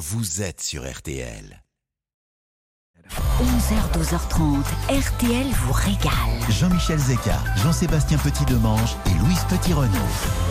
vous êtes sur RTL. 11h, 12h30, RTL vous régale. Jean-Michel Zeka, Jean-Sébastien Petit-Demange et Louise Petit-Renaud.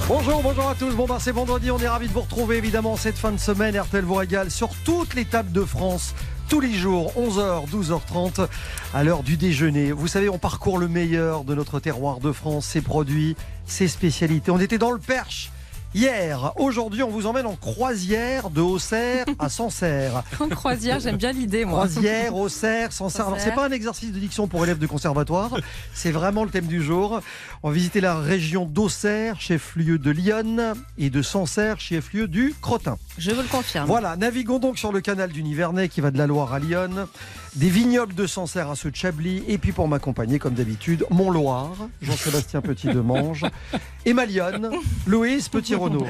Bonjour, bonjour à tous. Bon, ben, c'est vendredi. On est ravis de vous retrouver évidemment cette fin de semaine. RTL vous régale sur toutes les tables de France. Tous les jours, 11h, 12h30, à l'heure du déjeuner. Vous savez, on parcourt le meilleur de notre terroir de France, ses produits, ses spécialités. On était dans le Perche hier. Aujourd'hui, on vous emmène en croisière de Auxerre à Sancerre. En croisière, j'aime bien l'idée, moi. Croisière, Auxerre, Sancerre. Alors, c'est pas un exercice de diction pour élèves de conservatoire. C'est vraiment le thème du jour. On va visiter la région d'Auxerre, chef-lieu de Lyon, et de Sancerre, chef-lieu du Crottin. Je vous le confirme. Voilà, naviguons donc sur le canal du Nivernais qui va de la Loire à Lyon, des vignobles de Sancerre à ceux de Chablis, et puis pour m'accompagner, comme d'habitude, Mont-Loire, Jean-Sébastien Petit-Demange, et ma Lyonne, Louise Petit-Renaud.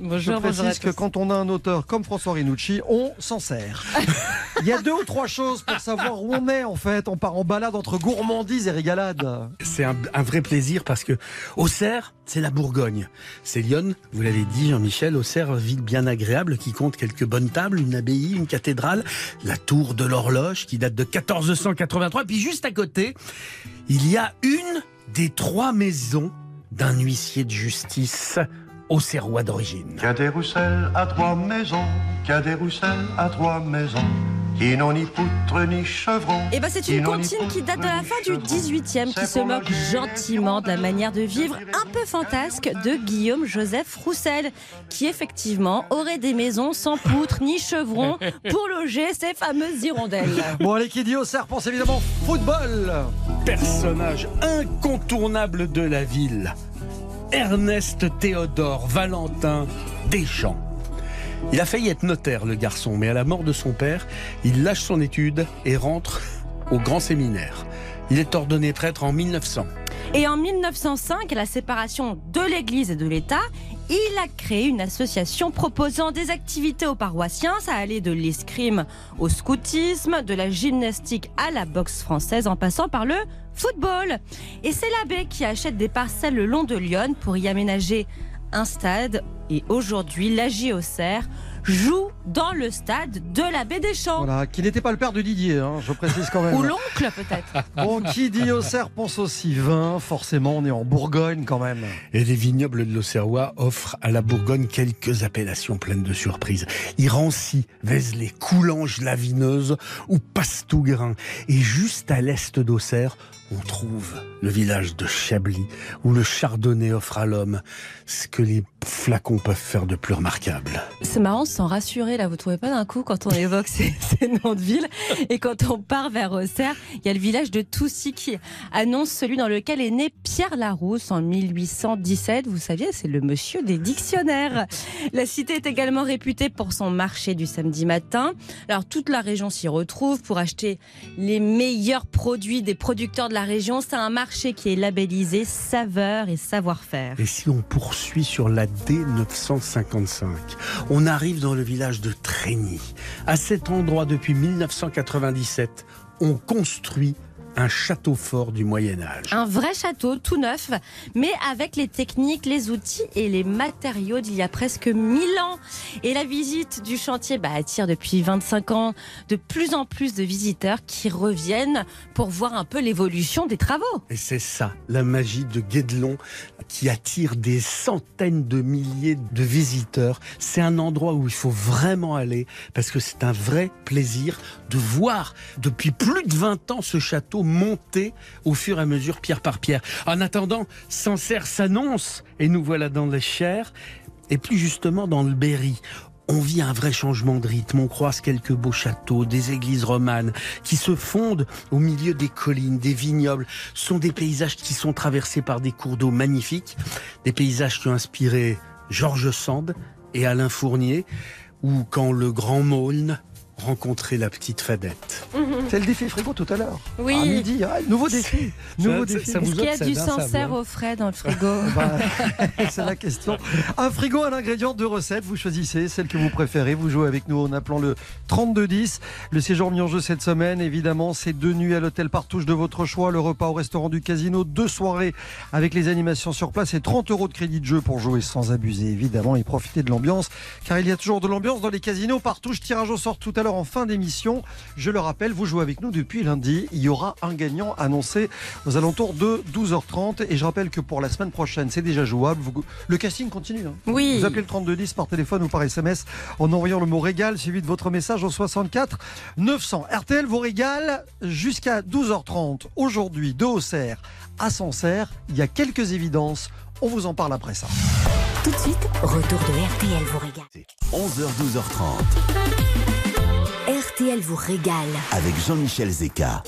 Bonjour, Je bonjour précise que quand on a un auteur comme François Rinucci, on s'en sert. Il y a deux ou trois choses pour savoir où on est en fait. On part en balade entre gourmandise et régalade. C'est un, un vrai plaisir parce que Auxerre, c'est la Bourgogne. C'est Lyon, vous l'avez dit Jean-Michel, Auxerre, ville bien agréable qui compte quelques bonnes tables, une abbaye, une cathédrale, la tour de l'horloge qui date de 1483. Puis juste à côté, il y a une des trois maisons d'un huissier de justice auxerrois d'origine. Qu'il y a des Roussel à trois maisons, a des Roussel à trois maisons, qui n'ont ni poutre ni chevron. Eh ben, c'est une comptine qui date de la fin du 18e, qui se moque gentiment de la manière de vivre un peu fantasque de Guillaume Joseph Roussel, qui effectivement aurait des maisons sans poutre ni chevron pour loger ces fameuses hirondelles. Bon, allez, qui dit Auxerre pense évidemment football. personnage incontournable de la ville, Ernest Théodore Valentin Deschamps. Il a failli être notaire, le garçon, mais à la mort de son père, il lâche son étude et rentre au grand séminaire. Il est ordonné prêtre en 1900. Et en 1905, à la séparation de l'Église et de l'État, il a créé une association proposant des activités aux paroissiens. Ça allait de l'escrime au scoutisme, de la gymnastique à la boxe française, en passant par le football. Et c'est l'abbé qui achète des parcelles le long de Lyon pour y aménager un stade. Et aujourd'hui, l'AJ Auxerre joue dans le stade de l'abbé Deschamps. Voilà, qui n'était pas le père de Didier, hein, je précise quand même. Ou l'oncle peut-être. Bon, qui dit Auxerre pense aussi vin. Forcément, on est en Bourgogne quand même. Et les vignobles de l'Auxerrois offrent à la Bourgogne quelques appellations pleines de surprises. Irancy, Vézelay, Coulanges, Lavineuse ou Pastougrain. Et juste à l'est d'Auxerre, on trouve le village de Chablis, où le chardonnay offre à l'homme ce que les flacons peuvent faire de plus remarquable. C'est marrant, sans rassurer là, vous trouvez pas d'un coup quand on évoque ces, noms de villes et quand on part vers Auxerre, il y a le village de Toussy qui annonce celui dans lequel est né Pierre Larousse en 1817. Vous saviez, c'est le monsieur des dictionnaires. La cité est également réputée pour son marché du samedi matin. Alors toute la région s'y retrouve pour acheter les meilleurs produits des producteurs de la région. C'est un marché qui est labellisé saveur et savoir-faire. Et si on poursuit sur la D955, on arrive dans le village de Trégny. À cet endroit, depuis 1997, on construit un château fort du Moyen Âge. Un vrai château tout neuf, mais avec les techniques, les outils et les matériaux d'il y a presque 1000 ans. Et la visite du chantier bah, attire depuis 25 ans de plus en plus de visiteurs qui reviennent pour voir un peu l'évolution des travaux. Et c'est ça, la magie de Guédelon qui attire des centaines de milliers de visiteurs. C'est un endroit où il faut vraiment aller parce que c'est un vrai plaisir de voir depuis plus de 20 ans ce château monter au fur et à mesure pierre par pierre. En attendant, Sancerre s'annonce et nous voilà dans les chairs et plus justement dans le Berry. On vit un vrai changement de rythme. On croise quelques beaux châteaux, des églises romanes qui se fondent au milieu des collines, des vignobles. Ce sont des paysages qui sont traversés par des cours d'eau magnifiques, des paysages qui ont inspiré Georges Sand et Alain Fournier, ou quand le grand Maulne rencontrer la petite Fadette. C'est le défi frigo tout à l'heure. Oui. À midi, ah, nouveau défi. Nouveau défi. Est-ce vous qu'il y a du hein, Sancerre au frais dans le frigo Bah, c'est la question. Un frigo, un ingrédient, deux recettes. Vous choisissez celle que vous préférez. Vous jouez avec nous en appelant le 3210. Le séjour mis en jeu cette semaine, évidemment, c'est deux nuits à l'hôtel Partouche de votre choix, le repas au restaurant du casino, deux soirées avec les animations sur place et 30 euros de crédit de jeu pour jouer sans abuser, évidemment, et profiter de l'ambiance. Car il y a toujours de l'ambiance dans les casinos Partouche. Tirage au sort tout à l'heure en fin d'émission. Je le rappelle, vous jouez avec nous depuis lundi. Il y aura un gagnant annoncé aux alentours de 12h30. Et je rappelle que pour la semaine prochaine, c'est déjà jouable. Vous- Le casting continue. hein. Oui. Vous appelez le 3210 par téléphone ou par SMS en envoyant le mot régal suivi de votre message au 64 900. RTL vous régale jusqu'à 12h30. Aujourd'hui, de Auxerre à Sancerre, il y a quelques évidences. On vous en parle après ça. Tout de suite, retour de RTL vous régale. 11h, 12h30 RTL vous régale. avec Jean-Michel Zeka.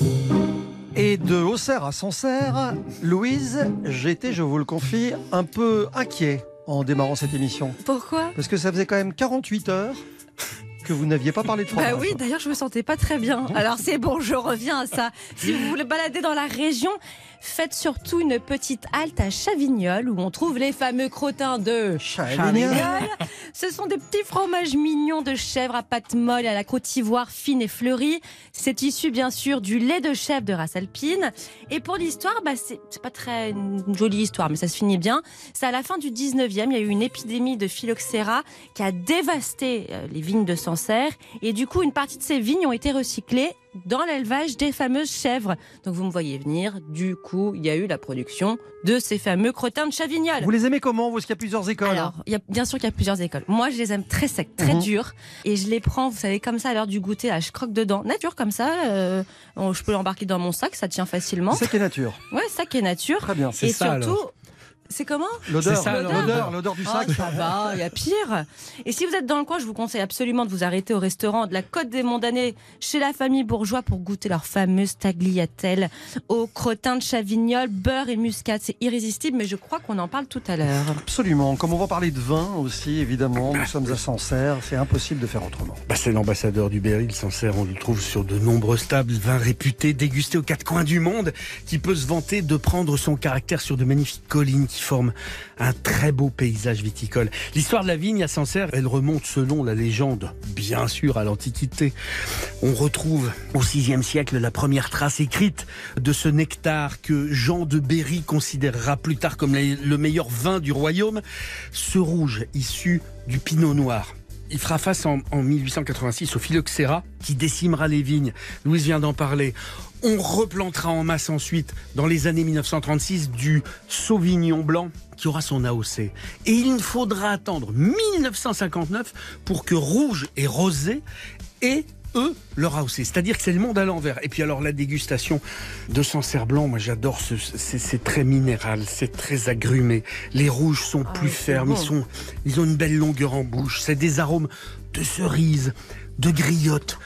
Et de Auxerre à Sancerre, Louise, j'étais, je vous le confie, un peu inquiet en démarrant cette émission. Pourquoi? Parce que ça faisait quand même 48 heures que vous n'aviez pas parlé de fromage. Bah oui, d'ailleurs, je me sentais pas très bien. Alors c'est bon, je reviens à ça. Si vous voulez balader dans la région, faites surtout une petite halte à Chavignol où on trouve les fameux crottins de Chavignol. Ce sont des petits fromages mignons de chèvre à pâte molle à la côte ivoire fine et fleurie. C'est issu bien sûr du lait de chèvre de race alpine. Et pour l'histoire, bah, c'est pas très une jolie histoire, mais ça se finit bien. C'est à la fin du 19e, il y a eu une épidémie de phylloxéra qui a dévasté euh, les vignes de Et du coup, une partie de ces vignes ont été recyclées dans l'élevage des fameuses chèvres. Donc vous me voyez venir, du coup, il y a eu la production de ces fameux crottins de Chavignol. Vous les aimez comment Vous, est-ce qu'il y a plusieurs écoles Alors, il y a, bien sûr qu'il y a plusieurs écoles. Moi, je les aime très secs, très Mhm. durs. Et je les prends, vous savez, comme ça à l'heure du goûter. Là, je croque dedans. Nature, comme ça. euh, on- je peux l'embarquer dans mon sac, ça tient facilement. C'est qui est nature. Ouais, sac et nature. Très bien. C'est Et ça, surtout, alors. C'est comment L'odeur, l'odeur, l'odeur du Ah, sac. ça va, il y a pire. Et si vous êtes dans le coin, je vous conseille absolument de vous arrêter au restaurant de la Côte des Mondanés chez la famille Bourgeois pour goûter leur fameuse tagliatelle au crottin de Chavignol, beurre et muscade. C'est irrésistible, mais je crois qu'on en parle tout à l'heure. Absolument. Comme on va parler de vin aussi, évidemment, nous sommes à Sancerre, c'est impossible de faire autrement. Bah, c'est l'ambassadeur du Berry, le Sancerre. On le trouve sur de nombreuses tables, vins réputés, dégustés aux quatre coins du monde, qui peut se vanter de prendre son caractère sur de magnifiques collines qui forment un très beau paysage viticole. L'histoire de la vigne à Sancerre, elle remonte selon la légende, bien sûr, à l'Antiquité. On retrouve au VIe siècle la première trace écrite de ce nectar que Jean de Berry considérera plus tard comme le meilleur vin du royaume. Ce rouge issu du pinot noir. Il fera face en, en 1886 au phylloxéra qui décimera les vignes. Louise vient d'en parler. On replantera en masse ensuite, dans les années 1936, du Sauvignon blanc qui aura son AOC. Et il ne faudra attendre 1959 pour que rouge et rosé aient eux leur AOC. C'est-à-dire que c'est le monde à l'envers. Et puis alors la dégustation de Sancerre blanc, moi j'adore, ce- c'est très minéral, c'est très agrumé. Les rouges sont Ah plus fermes, bon. ils sont ils ont une belle longueur en bouche. C'est des arômes de cerises, de griottes.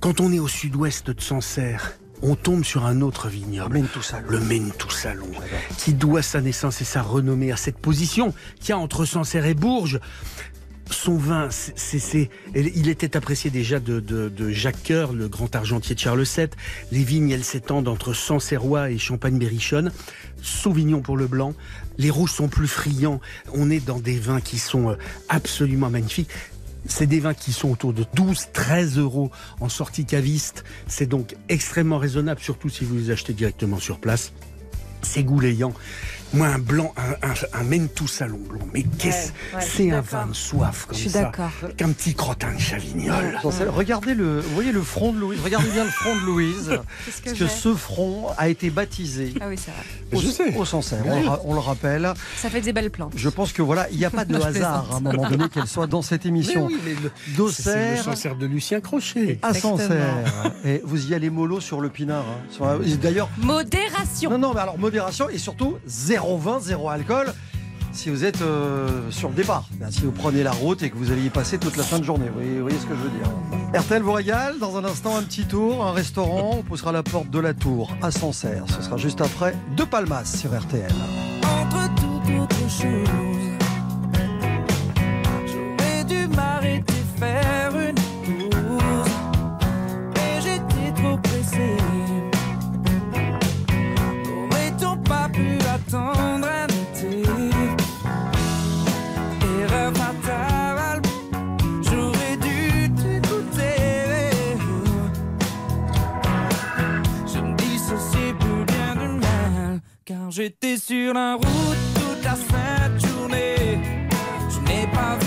Quand on est au sud-ouest de Sancerre, on tombe sur un autre vignoble. Le Mentou Salon, qui doit sa naissance et sa renommée à cette position qu'il y a entre Sancerre et Bourges. Son vin, c'est, il était apprécié déjà de, de- de Jacques Coeur, le grand argentier de Charles VII. Les vignes, elles s'étendent entre Sancerrois et Champagne-Berrichonne. Sauvignon pour le blanc. Les rouges sont plus friands. On est dans des vins qui sont euh, absolument magnifiques. C'est des vins qui sont autour de 12, 13 euros en sortie caviste. C'est donc extrêmement raisonnable, surtout si vous les achetez directement sur place. C'est goulayant. Moi, un blanc, un, un, un Mentou Salon blanc, mais qu'est-ce Ouais, ouais, C'est un vin de soif comme Je suis ça. d'accord. Avec un petit crottin de chavignol. Regardez le, vous voyez le front de Louise. Regardez bien le front de Louise, Qu'est-ce que parce que ce front a été baptisé Ah oui, c'est vrai. au, Je sais. au Sancerre. On, le ra- on le rappelle. Ça fait des belles plantes. Je pense que voilà, il n'y a pas de hasard à un moment donné qu'elle soit dans cette Mais émission. oui, mais le- c'est le Sancerre de Lucien Crochet. à. Sancerre. Et vous y allez mollo sur le pinard. hein. D'ailleurs, Modération. non, non, mais alors modération et surtout zéro vin, zéro alcool. Si vous êtes euh, sur le départ, Ben, si vous prenez la route et que vous allez y passer toute la fin de journée, vous voyez, vous voyez ce que je veux dire. RTL vous régale, dans un instant un petit tour, un restaurant, on poussera la porte de la tour à Sancerre. Ce sera juste après De Palmas sur RTL. entre j'étais sur la route toute la sainte journée. Je n'ai pas vu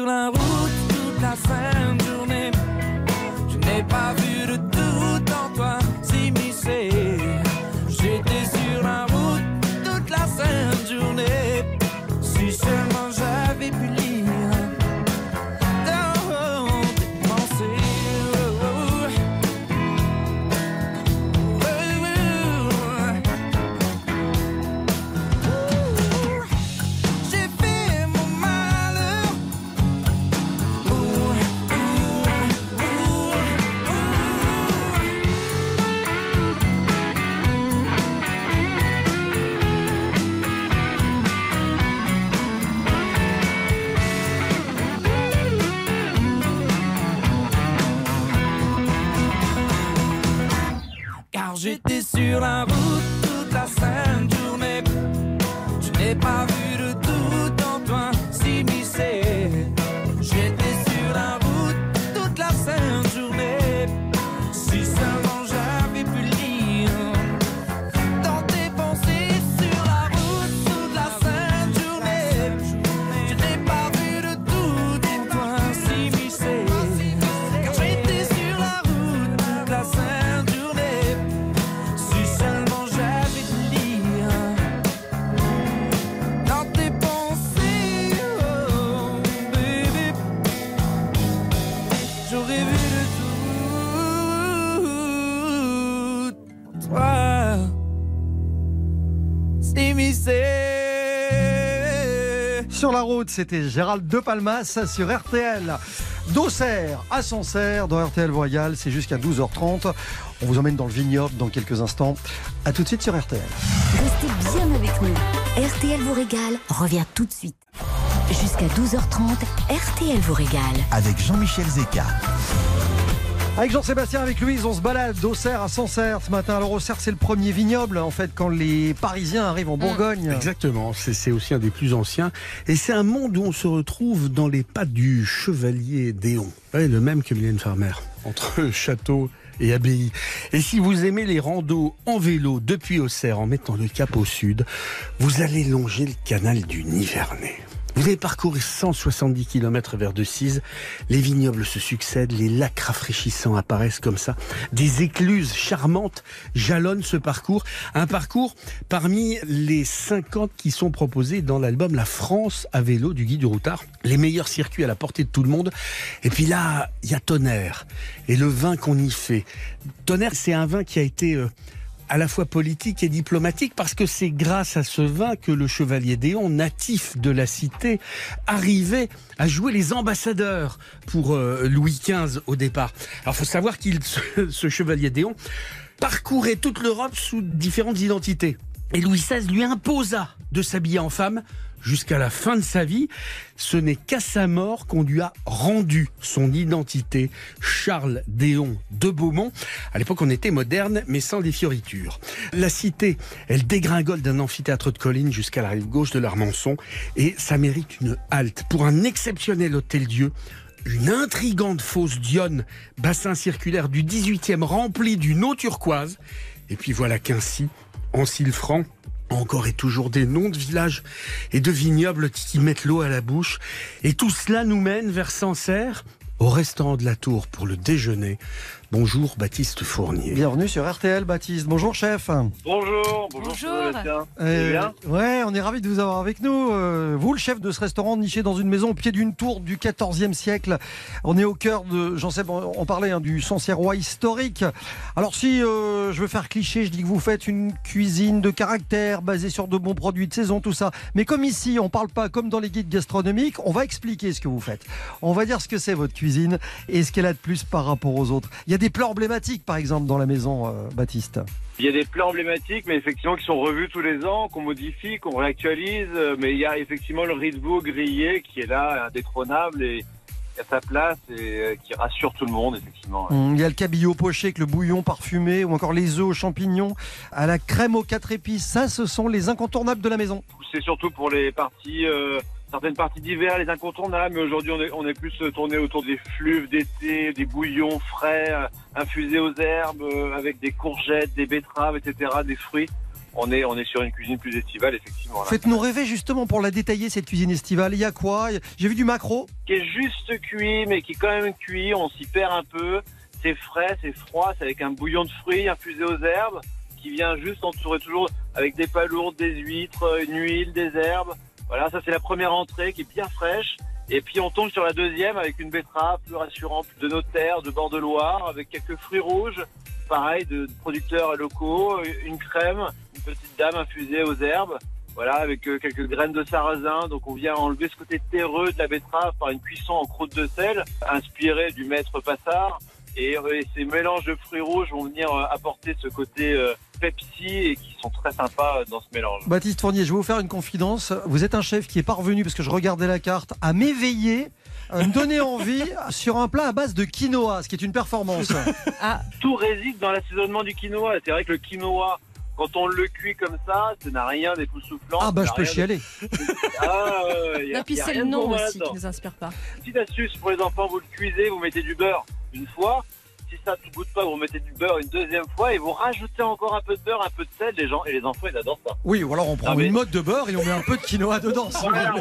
sur la route toute la sainte j'étais sur C'était Gérald De Palmas sur RTL. D'Auxerre à Sancerre dans RTL Royal, c'est jusqu'à 12h30. On vous emmène dans le vignoble dans quelques instants. A tout de suite sur RTL. Restez bien avec nous. RTL vous régale revient tout de suite. Jusqu'à 12h30, RTL vous régale. Avec Jean-Michel Zeka. Avec Jean-Sébastien, avec Louise, on se balade d'Auxerre à Sancerre ce matin. Alors Auxerre, c'est le premier vignoble en fait quand les Parisiens arrivent en Bourgogne. Exactement, c'est c'est aussi un des plus anciens. Et c'est un monde où on se retrouve dans les pas du chevalier Déon. Ouais, le même que Mylène Farmer, entre château et abbaye. Et si vous aimez les randos en vélo depuis Auxerre en mettant le cap au sud, vous allez longer le canal du Nivernais. Vous allez parcourir 170 km vers Decize. Les vignobles se succèdent, les lacs rafraîchissants apparaissent comme ça. Des écluses charmantes jalonnent ce parcours. Un parcours parmi les 50 qui sont proposés dans l'album La France à vélo du Guy du Routard. Les meilleurs circuits à la portée de tout le monde. Et puis là, il y a Tonnerre. Et le vin qu'on y fait. Tonnerre, c'est un vin qui a été... euh, à la fois politique et diplomatique, parce que c'est grâce à ce vin que le chevalier Déon, natif de la cité, arrivait à jouer les ambassadeurs pour euh, Louis XV au départ. Alors, faut savoir qu'il, ce, chevalier Déon, parcourait toute l'Europe sous différentes identités. Et Louis XVI lui imposa de s'habiller en femme jusqu'à la fin de sa vie. Ce n'est qu'à sa mort qu'on lui a rendu son identité, Charles Déon de Beaumont. À l'époque, on était moderne, mais sans les fioritures. La cité, elle dégringole d'un amphithéâtre de collines jusqu'à la rive gauche de l'Armançon, et ça mérite une halte pour un exceptionnel hôtel-dieu une intrigante fosse d'Yonne, bassin circulaire du 18e rempli d'une eau turquoise. Et puis voilà qu'ainsi, en franc encore et toujours des noms de villages et de vignobles qui mettent l'eau à la bouche. Et tout cela nous mène vers Sancerre, au restaurant de la Tour pour le déjeuner, Bonjour Baptiste Fournier. Bienvenue sur RTL, Baptiste. Bonjour, chef. Bonjour, bonjour. Bonjour. Euh, bien ouais, on est ravis de vous avoir avec nous. Euh, vous, le chef de ce restaurant niché dans une maison au pied d'une tour du 14e siècle. On est au cœur de, j'en sais, on on parlait hein, du Sancièrois historique. Alors si euh, je veux faire cliché, je dis que vous faites une cuisine de caractère basée sur de bons produits de saison, tout ça. Mais comme ici, on parle pas comme dans les guides gastronomiques, on va expliquer ce que vous faites. On va dire ce que c'est votre cuisine et ce qu'elle a de plus par rapport aux autres. Il y a des plats emblématiques, par exemple, dans la maison, euh, Baptiste. Il y a des plats emblématiques, mais effectivement qui sont revus tous les ans, qu'on modifie, qu'on réactualise. euh, Mais il y a effectivement le veau grillé qui est là, indétrônable et qui a sa place et euh, qui rassure tout le monde, effectivement. Hum, Il y a le cabillaud poché avec le bouillon parfumé ou encore les œufs aux champignons à la crème aux quatre épices. Ça, ce sont les incontournables de la maison. C'est surtout pour les parties, euh, certaines parties d'hiver, les incontournables. Mais aujourd'hui, on est, on est plus tourné autour des fluves d'été, des bouillons frais, euh, infusés aux herbes, euh, avec des courgettes, des betteraves, etc., des fruits. On est, on est sur une cuisine plus estivale, effectivement. Faites-nous rêver justement pour la détailler, cette cuisine estivale. Il y a quoi? J'ai vu du macro. qui est juste cuit, mais qui est quand même cuit. On s'y perd un peu. C'est frais, c'est froid, c'est avec un bouillon de fruits infusé aux herbes, qui vient juste entourer toujours avec des palourdes, des huîtres, une huile, des herbes. Voilà, ça c'est la première entrée qui est bien fraîche. Et puis on tombe sur la deuxième avec une betterave plus rassurante de nos terres, de bord de Loire, avec quelques fruits rouges, pareil, de producteurs locaux, une crème, une petite dame infusée aux herbes. Voilà, avec euh, quelques graines de sarrasin. Donc on vient enlever ce côté terreux de la betterave par une cuisson en croûte de sel, inspirée du maître Passard. Et, euh, ces mélanges de fruits rouges vont venir euh, apporter ce côté Pepsi et qui sont très sympas dans ce mélange. Baptiste Fournier, je vais vous faire une confidence. Vous êtes un chef qui est parvenu, parce que je regardais la carte, à m'éveiller, à me donner envie sur un plat à base de quinoa, ce qui est une performance. Tout réside dans l'assaisonnement du quinoa. C'est vrai que le quinoa, quand on le cuit comme ça, ça n'a rien d'époustouflant. Ah bah je peux rien de- chialer. Ah, a- puis c'est le nom aussi qui nous inspire pas. Petite astuce pour les enfants, vous le cuisez, vous mettez du beurre une fois. Si ça ne goûte pas, vous mettez du beurre une deuxième fois et vous rajoutez encore un peu de beurre, un peu de sel. Les gens et les enfants, ils adorent ça. Oui, ou alors on prend Ah, mais- une mode de beurre et on met un peu de quinoa dedans. si Voilà.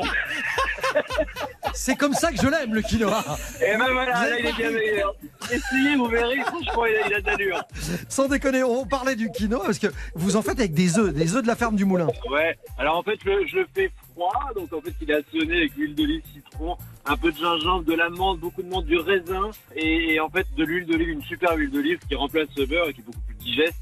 C'est comme ça que je l'aime, le quinoa. Et ben voilà, là, il est bien meilleur. Essayez, vous verrez, franchement, il a, il a de l'allure. Sans déconner, on parlait du quinoa parce que vous en faites avec des œufs, des œufs de la ferme du moulin. Ouais, alors en fait, je le fais froid, donc en fait, il est assaisonné avec l'huile d'olive, citron, un peu de gingembre, de la menthe, beaucoup de menthe, du raisin, et, et en fait, de l'huile d'olive, une super huile d'olive qui remplace le beurre et qui est beaucoup plus digeste,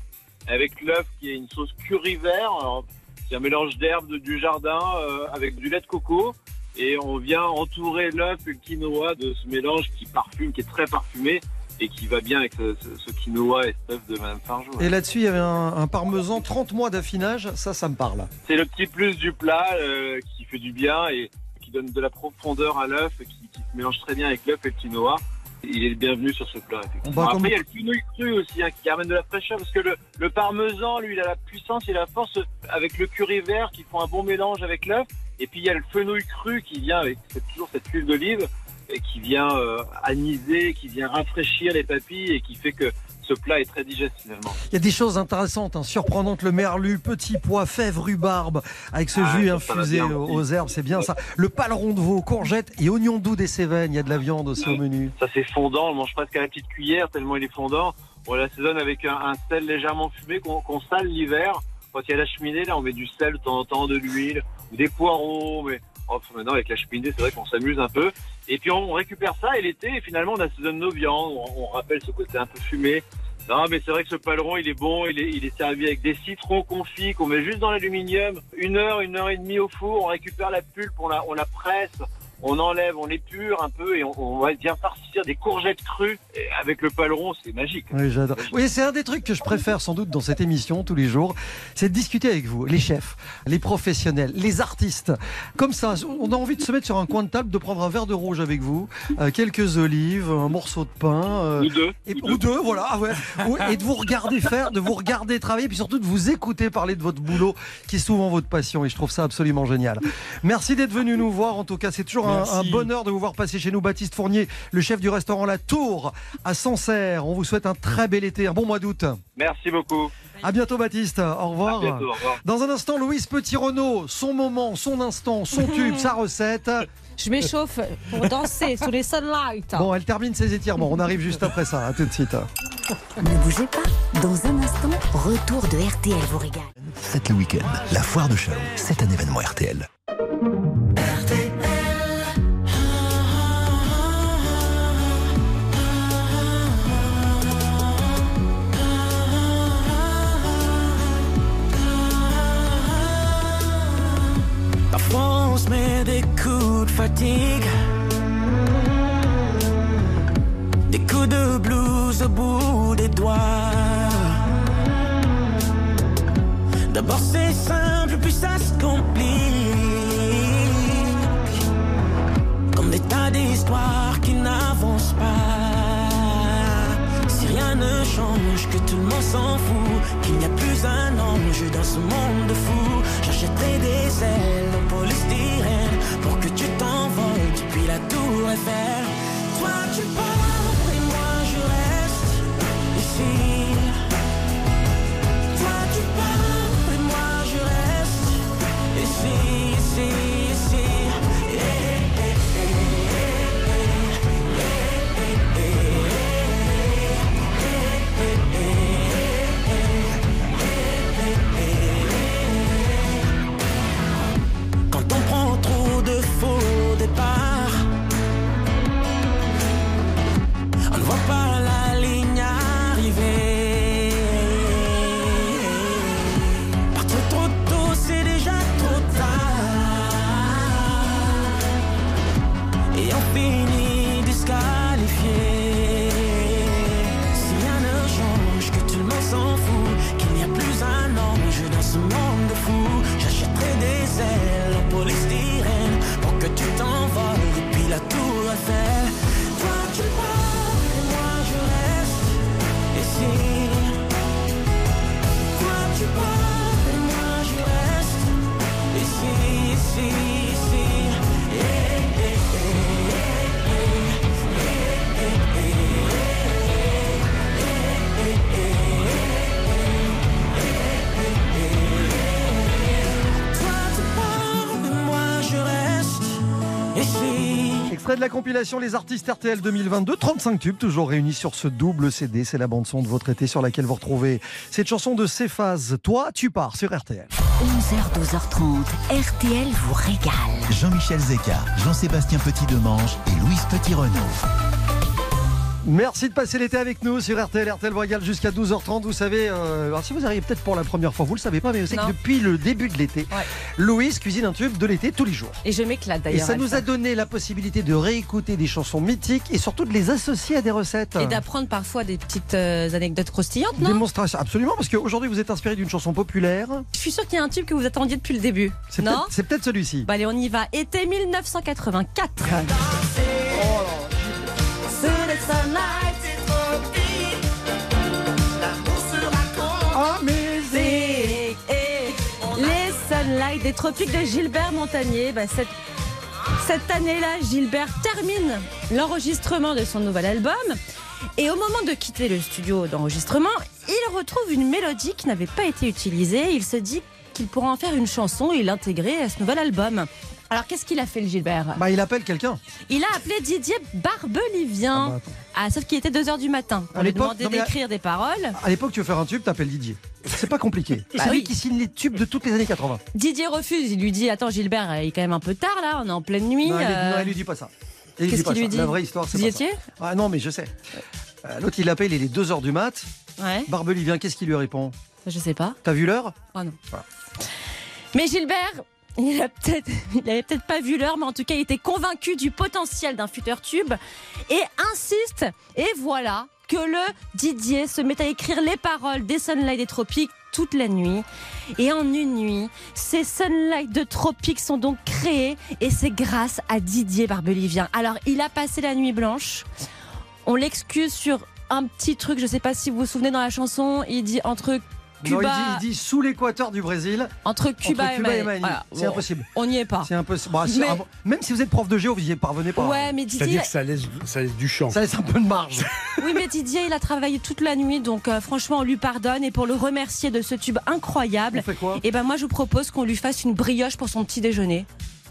avec l'œuf qui est une sauce curry vert, alors, c'est un mélange d'herbes du jardin euh, avec du lait de coco, et on vient entourer l'œuf et le quinoa de ce mélange qui parfume, qui est très parfumé, et qui va bien avec ce, ce- ce quinoa et cet œuf de Madame Fargeau. Et là-dessus, il y avait un, un parmesan 30 mois d'affinage. Ça, ça me parle. C'est le petit plus du plat euh, qui fait du bien et qui donne de la profondeur à l'œuf qui, qui se mélange très bien avec l'œuf et le quinoa. Il est le bienvenu sur ce plat, comme- Après, il y a le fenouil cru aussi hein, qui amène de la fraîcheur parce que le, le parmesan, lui, il a la puissance et la force avec le curry vert qui font un bon mélange avec l'œuf. Et puis, il y a le fenouil cru qui vient avec toujours cette huile d'olive et qui vient euh, aniser, qui vient rafraîchir les papilles et qui fait que ce plat est très digeste finalement. Il y a des choses intéressantes, hein, surprenantes. Le merlu, petit pois, fèves, rhubarbe, avec ce Ah, jus infusé bien aux, herbes, c'est bien ça. Le paleron de veau, courgettes et oignons doux des Cévennes. Il y a de la viande aussi au menu. Ça c'est fondant, on mange presque à la petite cuillère tellement il est fondant. On l'assaisonne avec un, un sel légèrement fumé qu'on sale l'hiver. Quand il y a la cheminée, là on met du sel de temps en temps, de l'huile, des poireaux, mais oh, maintenant avec la cheminée c'est vrai qu'on s'amuse un peu. Et puis on récupère ça et l'été finalement on assaisonne nos viandes, on, on rappelle ce côté un peu fumé. Non mais c'est vrai que ce paleron il est bon, il est, il est servi avec des citrons confits qu'on met juste dans l'aluminium, une heure, une heure et demie au four, on récupère la pulpe, on la, on la presse, on enlève, on épure un peu et on, on va bien farcir des courgettes crues. Et avec le paleron, c'est magique. Oui, j'adore. Oui, c'est un des trucs que je préfère sans doute dans cette émission tous les jours, c'est de discuter avec vous, les chefs, les professionnels, les artistes. Comme ça, on a envie de se mettre sur un coin de table, de prendre un verre de rouge avec vous, euh, quelques olives, un morceau de pain. euh, Nous deux. et, ou deux, voilà, ah ouais. Ou- et de vous regarder faire, de vous regarder travailler, puis surtout de vous écouter parler de votre boulot, qui est souvent votre passion, et je trouve ça absolument génial. Merci d'être venu nous voir, en tout cas, c'est toujours un, bonheur de vous voir passer chez nous, Baptiste Fournier, le chef du restaurant La Tour à Sancerre. On vous souhaite un très bel été, un bon mois d'août. Merci beaucoup. À bientôt, Baptiste. Au À revoir. bientôt. Au revoir. Dans un instant, Louise Petit-Renault, son moment, son instant, son tube, sa recette. Je m'échauffe pour danser sous les sunlights. Bon, elle termine ses étirements. On arrive juste après ça. À tout de suite. Ne bougez pas. Dans un instant, retour de RTL vous régale. Faites le week-end. La foire de Chalon, c'est un événement RTL. On se met des coups de fatigue. Des coups de blues au bout des doigts. D'abord c'est simple puis ça se complique. Comme des tas d'histoires qui n'avancent pas rien ne change, que tout le monde s'en fout Qu'il n'y a plus un ange dans ce monde de fou. J'achèterai des ailes en polystyrène Pour que tu t'envoles depuis la tour Eiffel. Toi tu pars compilation Les artistes RTL 2022, 35 tubes toujours réunis sur ce double CD. C'est la bande-son de votre été sur laquelle vous retrouvez cette chanson de Céphase. Toi, tu pars sur RTL. 11h, 12h30, RTL vous régale. Jean-Michel Zeka, Jean-Sébastien Petit-Demange et Louise Petit-Renaud. Merci de passer l'été avec nous sur RTL, RTL régale jusqu'à 12h30. Vous savez, euh, alors si vous arrivez peut-être pour la première fois, vous le savez pas, mais vous savez que depuis le début de l'été, Ouais. Louise cuisine un tube de l'été tous les jours. Et je m'éclate Et d'ailleurs. ça à le nous a donné la possibilité de réécouter des chansons mythiques et surtout de les associer à des recettes. Et d'apprendre parfois des petites euh, anecdotes croustillantes, non? Démonstration, absolument, parce qu'aujourd'hui vous êtes inspiré d'une chanson populaire. Je suis sûre qu'il y a un tube que vous attendiez depuis le début. C'est Non? peut-être c'est peut-être celui-ci. Bah allez, on y va. Été 1984. Sous les sunlight, des tropiques de Gilbert Montagnier. Bah, cette cette année-là, Gilbert termine l'enregistrement de son nouvel album. Et au moment de quitter le studio d'enregistrement, il retrouve une mélodie qui n'avait pas été utilisée. Il se dit qu'il pourra en faire une chanson et l'intégrer à ce nouvel album. Alors qu'est-ce qu'il a fait le Gilbert Bah, il appelle quelqu'un. Il a appelé Didier Barbelivien. Ah bah. Ah, sauf qu'il était 2h du matin. À On lui demandait à- d'écrire des paroles. À l'époque, tu veux faire un tube, t'appelles Didier. C'est pas compliqué. Bah c'est lui qui signe les tubes de toutes les années 80. Didier refuse. Il lui dit Attends, Gilbert, il est quand même un peu tard là, on est en pleine nuit. Non, il, euh, non, il lui dit pas ça. Qu'est-ce qu'il lui dit La vraie histoire, c'est étiez Ah non, mais je sais. Euh, L'autre, il l'appelle, il est 2h du mat. Ouais, Barbelivien, qu'est-ce qu'il lui répond? Je sais pas. T'as vu l'heure? Oh non. Voilà. Mais Gilbert, il a peut-être, pas vu l'heure, mais en tout cas, il était convaincu du potentiel d'un futur tube et insiste. Et voilà que le Didier se met à écrire les paroles des Sunlight des Tropiques toute la nuit. Et en une nuit, ces Sunlight de Tropiques sont donc créés et c'est grâce à Didier Barbelivien. Alors, il a passé la nuit blanche. On l'excuse sur un petit truc, je sais pas si vous vous souvenez dans la chanson, il dit entre Non, Cuba, il dit, il dit sous l'équateur du Brésil, entre Cuba, entre Cuba et et Mali. Mali. Voilà. C'est Bon, impossible. On n'y est pas. C'est impossible. Bon, c'est- Mais- ah bon, même si vous êtes prof de géo, vous y parvenez pas. Ouais, mais Didier, C'est-à-dire que ça laisse, ça laisse du champ. Ça laisse un peu de marge. oui, mais Didier, il a travaillé toute la nuit, donc euh, franchement, on lui pardonne. Et pour le remercier de ce tube incroyable, On fait quoi et ben moi, je vous propose qu'on lui fasse une brioche pour son petit déjeuner.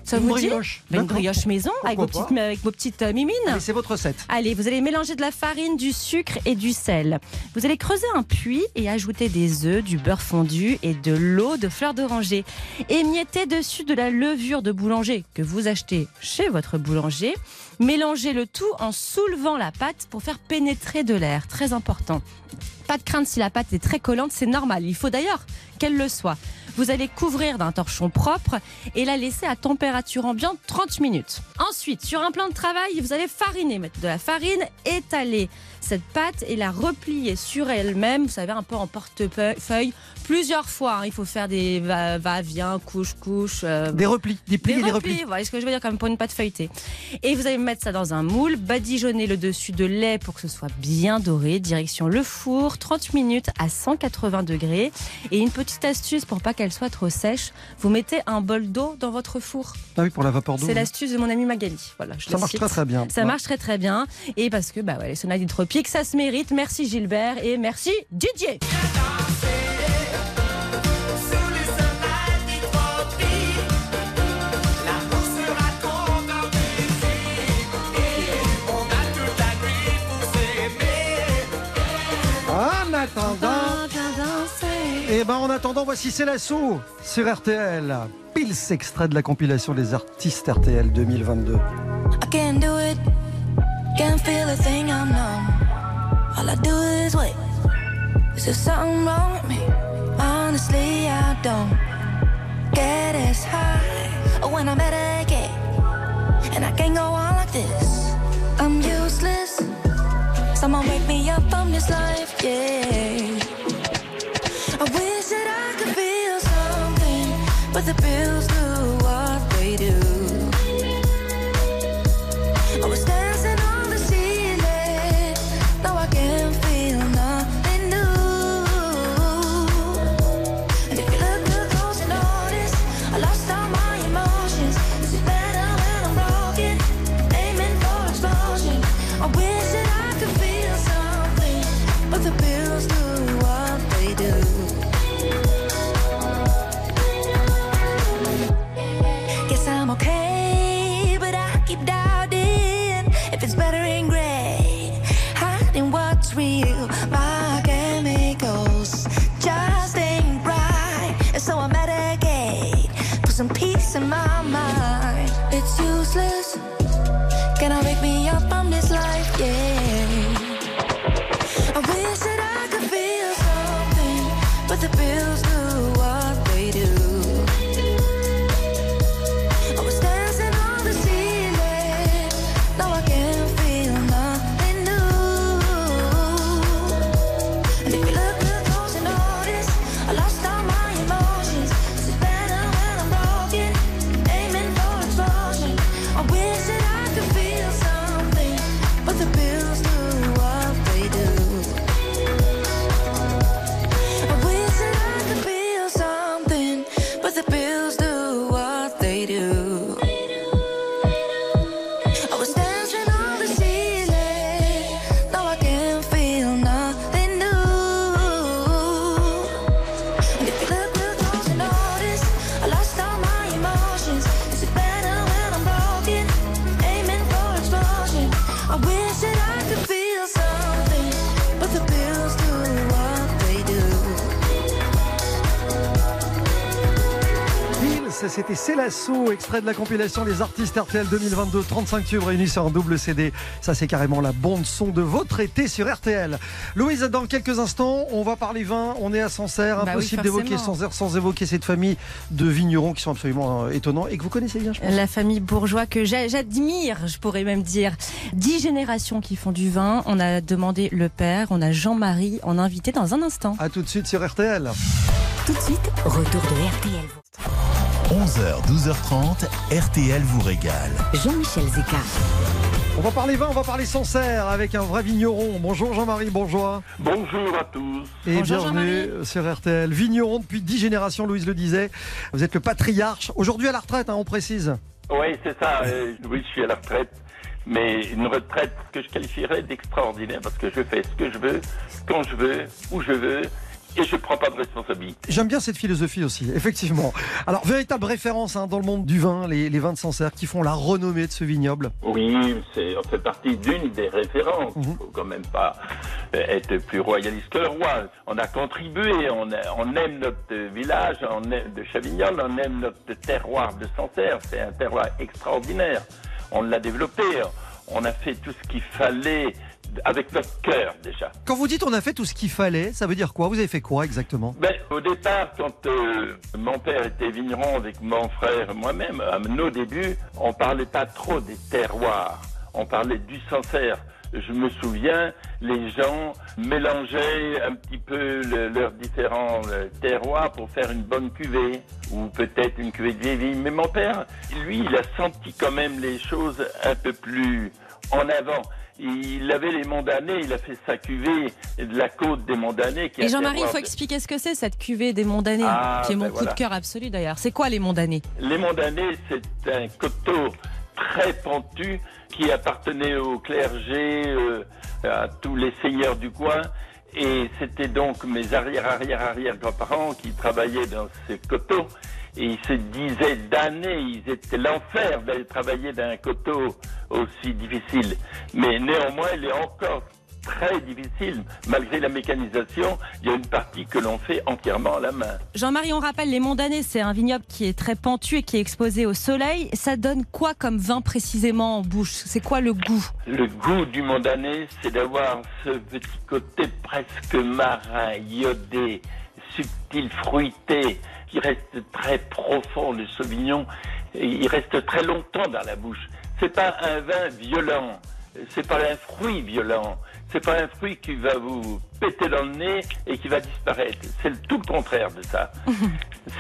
Ça Une vous dit brioche. Bah, Une D'accord. brioche maison avec vos, Pourquoi petites, avec vos petites euh, mimines. Allez, c'est votre recette. Allez, vous allez mélanger de la farine, du sucre et du sel. Vous allez creuser un puits et ajouter des œufs, du beurre fondu et de l'eau de fleur d'oranger. Émiettez dessus de la levure de boulanger que vous achetez chez votre boulanger. Mélangez le tout en soulevant la pâte pour faire pénétrer de l'air. Très important. Pas de crainte si la pâte est très collante, c'est normal. Il faut d'ailleurs qu'elle le soit. Vous allez couvrir d'un torchon propre et la laisser à température ambiante 30 minutes. Ensuite, sur un plan de travail, vous allez fariner, mettre de la farine, étaler cette pâte et la replier sur elle-même, vous savez, un peu en portefeuille, plusieurs fois. hein. Il faut faire des va- va-vient, couche-couche. euh, Des replis, des plis des et des replis, replis. voilà ce que je veux dire comme pour une pâte feuilletée. Et vous allez mettre ça dans un moule, badigeonner le dessus de lait pour que ce soit bien doré, direction le four, 30 minutes à 180 degrés. Et une petite astuce pour pas qu'elle soit trop sèche, vous mettez un bol d'eau dans votre four. Ah oui, pour la vapeur d'eau. C'est l'astuce de mon ami Magali. Voilà, je Ça marche cite. très très bien. Ça marche très très bien. Et parce que bah ouais, les sonades tropiques, ça se mérite. Merci Gilbert et merci Didier. Et ben en attendant, voici C'est l'assaut sur RTL. Pile extrait de la compilation des artistes RTL 2022. I can't do it, can't feel a thing I'm numb. All I do is wait. Is there something wrong with me? Honestly, I don't get as high when I medicate. And I can't go on like this. I'm useless. Someone wake me up from this life, yeah. I wish that I could feel something, but the bills do what they do. with the bill c'était C'est l'assaut, extrait de la compilation des artistes RTL 2022, 35 tubes réunis sur un double CD. Ça, c'est carrément la bande son de votre été sur RTL. Louise, dans quelques instants, on va parler vin. On est à Sancerre. Bah oui, Impossible d'évoquer. Sancerre sans évoquer cette famille de vignerons qui sont absolument euh, étonnants et que vous connaissez bien, je pense. La famille bourgeois que j'a- j'admire, je pourrais même dire. Dix générations qui font du vin. On a demandé le père, on a Jean-Marie en invité dans un instant. À tout de suite sur RTL. Tout de suite, retour de RTL. 11h, 12h30, RTL vous régale. Jean-Michel Zeka. On va parler vin, on va parler Sancerre avec un vrai vigneron. Bonjour Jean-Marie, bonjour. Bonjour à tous. Et Bonjour bienvenue sur RTL. Vigneron depuis 10 générations, Louise le disait. Vous êtes le patriarche. Aujourd'hui à la retraite, hein, on précise. Oui, c'est ça. euh, oui, je suis à la retraite. Mais une retraite que je qualifierais d'extraordinaire parce que je fais ce que je veux, quand je veux, où je veux. Et je prends pas de responsabilité. J'aime bien cette philosophie aussi, effectivement. Alors, véritable référence hein, dans le monde du vin, les, les vins de Sancerre qui font la renommée de ce vignoble. Oui, c'est, on fait partie d'une des références. Il Mhm. faut quand même pas euh, être plus royaliste que le roi. On a contribué, on, a- on aime notre village on aime, de Chavignol, on aime notre terroir de Sancerre. C'est un terroir extraordinaire. On l'a développé, on a fait tout ce qu'il fallait avec notre cœur déjà. Quand vous dites on a fait tout ce qu'il fallait, ça veut dire quoi? Vous avez fait quoi exactement? Ben, au départ, quand euh, mon père était vigneron avec mon frère et moi-même, à nos débuts, on parlait pas trop des terroirs. On parlait du Sancerre. Je me souviens, les gens mélangeaient un petit peu le- leurs différents euh, terroirs pour faire une bonne cuvée, ou peut-être une cuvée de vieille. Mais mon père, lui, il a senti quand même les choses un peu plus en avant. Il avait les mondanés, il a fait sa cuvée de la côte des qui est Et Jean-Marie, il faut expliquer ce que c'est cette cuvée des mondanés, Ah, qui est mon ben coup voilà. de cœur absolu d'ailleurs. C'est quoi les mondanés Les mondanés, c'est un coteau très pentu qui appartenait au clergé, euh, à tous les seigneurs du coin. Et c'était donc mes arrière-arrière-arrière-grands-parents qui travaillaient dans ces coteaux. Et ils se disaient d'années, ils étaient l'enfer d'aller travailler dans un coteau aussi difficile. Mais néanmoins, il est encore très difficile. Malgré la mécanisation, il y a une partie que l'on fait entièrement à la main. Jean-Marie, on rappelle, les mondanés, c'est un vignoble qui est très pentu et qui est exposé au soleil. Ça donne quoi comme vin précisément en bouche? C'est quoi le goût? Le goût du mondané, c'est d'avoir ce petit côté presque marin, iodé, subtil, fruité, qui reste très profond, le sauvignon, il reste très longtemps dans la bouche. C'est pas un vin violent, c'est pas un fruit violent, c'est pas un fruit qui va vous péter dans le nez et qui va disparaître. C'est le- tout le contraire de ça.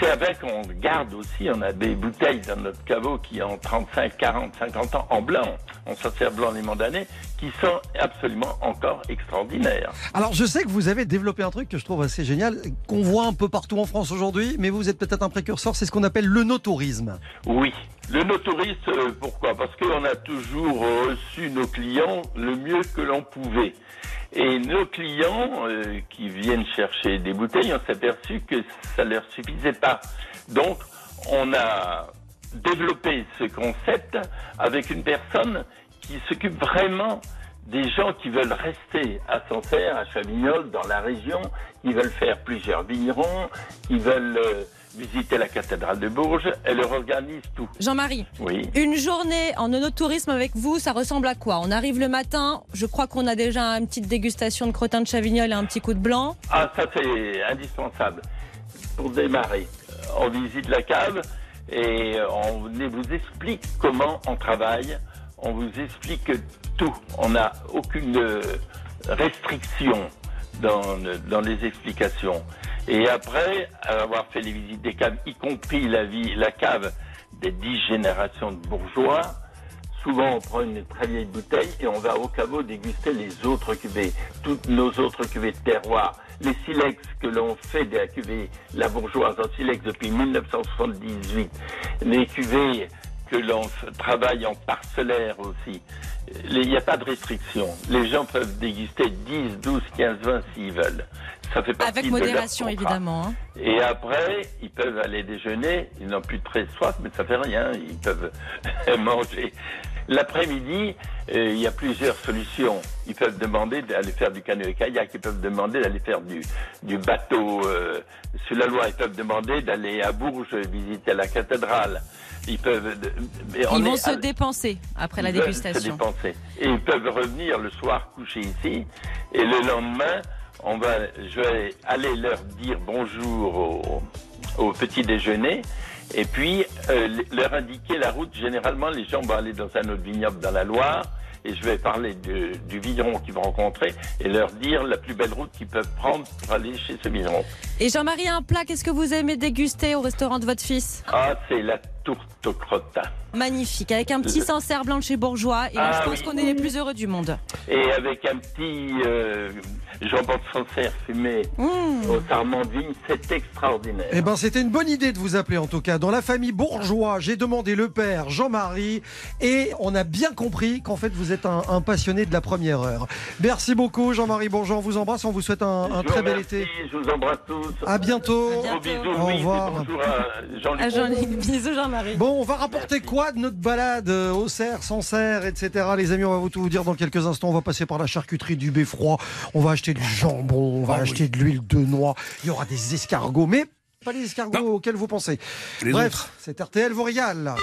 C'est vin qu'on garde aussi. On a des bouteilles dans notre caveau qui ont 35, 40, 50 ans en blanc. On s'en sert blanc les mandanais qui sont absolument encore extraordinaires. Alors, je sais que vous avez développé un truc que je trouve assez génial, qu'on voit un peu partout en France aujourd'hui, mais vous êtes peut-être un précurseur, c'est ce qu'on appelle le no-tourisme. Oui. Le no-touriste, euh, pourquoi? Parce qu'on a toujours reçu nos clients le mieux que l'on pouvait. Et nos clients euh, qui viennent chercher des bouteilles, on s'est aperçu que ça leur suffisait pas. Donc, on a développé ce concept avec une personne qui s'occupe vraiment des gens qui veulent rester à Sancerre, à Chavignol, dans la région, qui veulent faire plusieurs vignerons, qui veulent euh, visiter la cathédrale de Bourges. Elle leur organise tout. Jean-Marie, Oui. une journée en tourisme avec vous, ça ressemble à quoi? On arrive le matin, je crois qu'on a déjà une petite dégustation de crottin de Chavignol et un petit coup de blanc. Ah, ça c'est indispensable. Pour démarrer, euh, on visite la cave et euh, on vous explique comment on travaille. On vous explique tout. On n'a aucune euh, restriction dans, dans les explications. Et après avoir fait les visites des caves, y compris la, cave des dix générations de bourgeois, Souvent, on prend une très vieille bouteille et on va au caveau déguster les autres cuvées, toutes nos autres cuvées de terroir. Les silex que l'on fait de la cuvée La Bourgeoise en silex depuis 1978. Les cuvées que l'on travaille en parcellaire aussi. Il n'y a pas de restriction. Les gens peuvent déguster 10, 12, 15, 20 s'ils veulent. Ça fait partie Avec de leur modération, évidemment. hein. Et après, ils peuvent aller déjeuner. Ils n'ont plus très soif, mais ça fait rien. Ils peuvent manger. L'après-midi, euh, il y a plusieurs solutions. Ils peuvent demander d'aller faire du canoë-kayak. Ils peuvent demander d'aller faire du, du bateau euh, sur la Loire. Ils peuvent demander d'aller à Bourges visiter la cathédrale. Ils peuvent. Ils vont est se à- dépenser après la se dégustation. dépenser. Et ils peuvent revenir le soir coucher ici. Et le lendemain, on va, je vais aller leur dire bonjour au, au petit déjeuner. Et puis, euh, leur indiquer la route. Généralement, les gens vont aller dans un autre vignoble dans la Loire. Et je vais parler de- du vigneron qu'ils vont rencontrer et leur dire la plus belle route qu'ils peuvent prendre pour aller chez ce vigneron. Et Jean-Marie, un plat, qu'est-ce que vous aimez déguster au restaurant de votre fils? Ah, c'est la tourte au crottin. Magnifique, avec un petit Sancerre blanc de chez Bourgeois. Et là, Ah je pense oui. qu'on est les plus heureux du monde. Et avec un petit euh, jambon de Sancerre fumé Mmh. au vigne, c'est extraordinaire. Eh ben, c'était une bonne idée de vous appeler en tout cas. Dans la famille Bourgeois. bourgeois. J'ai demandé le père, Jean-Marie, et on a bien compris qu'en fait vous êtes un, un passionné de la première heure. Merci beaucoup, Jean-Marie Bonjour, on vous embrasse, on vous souhaite un, Je très bel été. Je vous embrasse tous. À bientôt. Gros bisous, Au revoir. et bonjour à Jean-Luc. À Jean-Luc, bisous Jean-Marie. Bon, on va rapporter quoi de notre balade euh, au cerf, sans cerf, etc. Les amis, on va vous tout vous dire dans quelques instants. On va passer par la charcuterie du beffroi. On va acheter du jambon, on va Ah acheter de l'huile de noix. Il y aura des escargots, mais pas les escargots auxquels vous pensez. Les Bref, c'est RTL vous régale.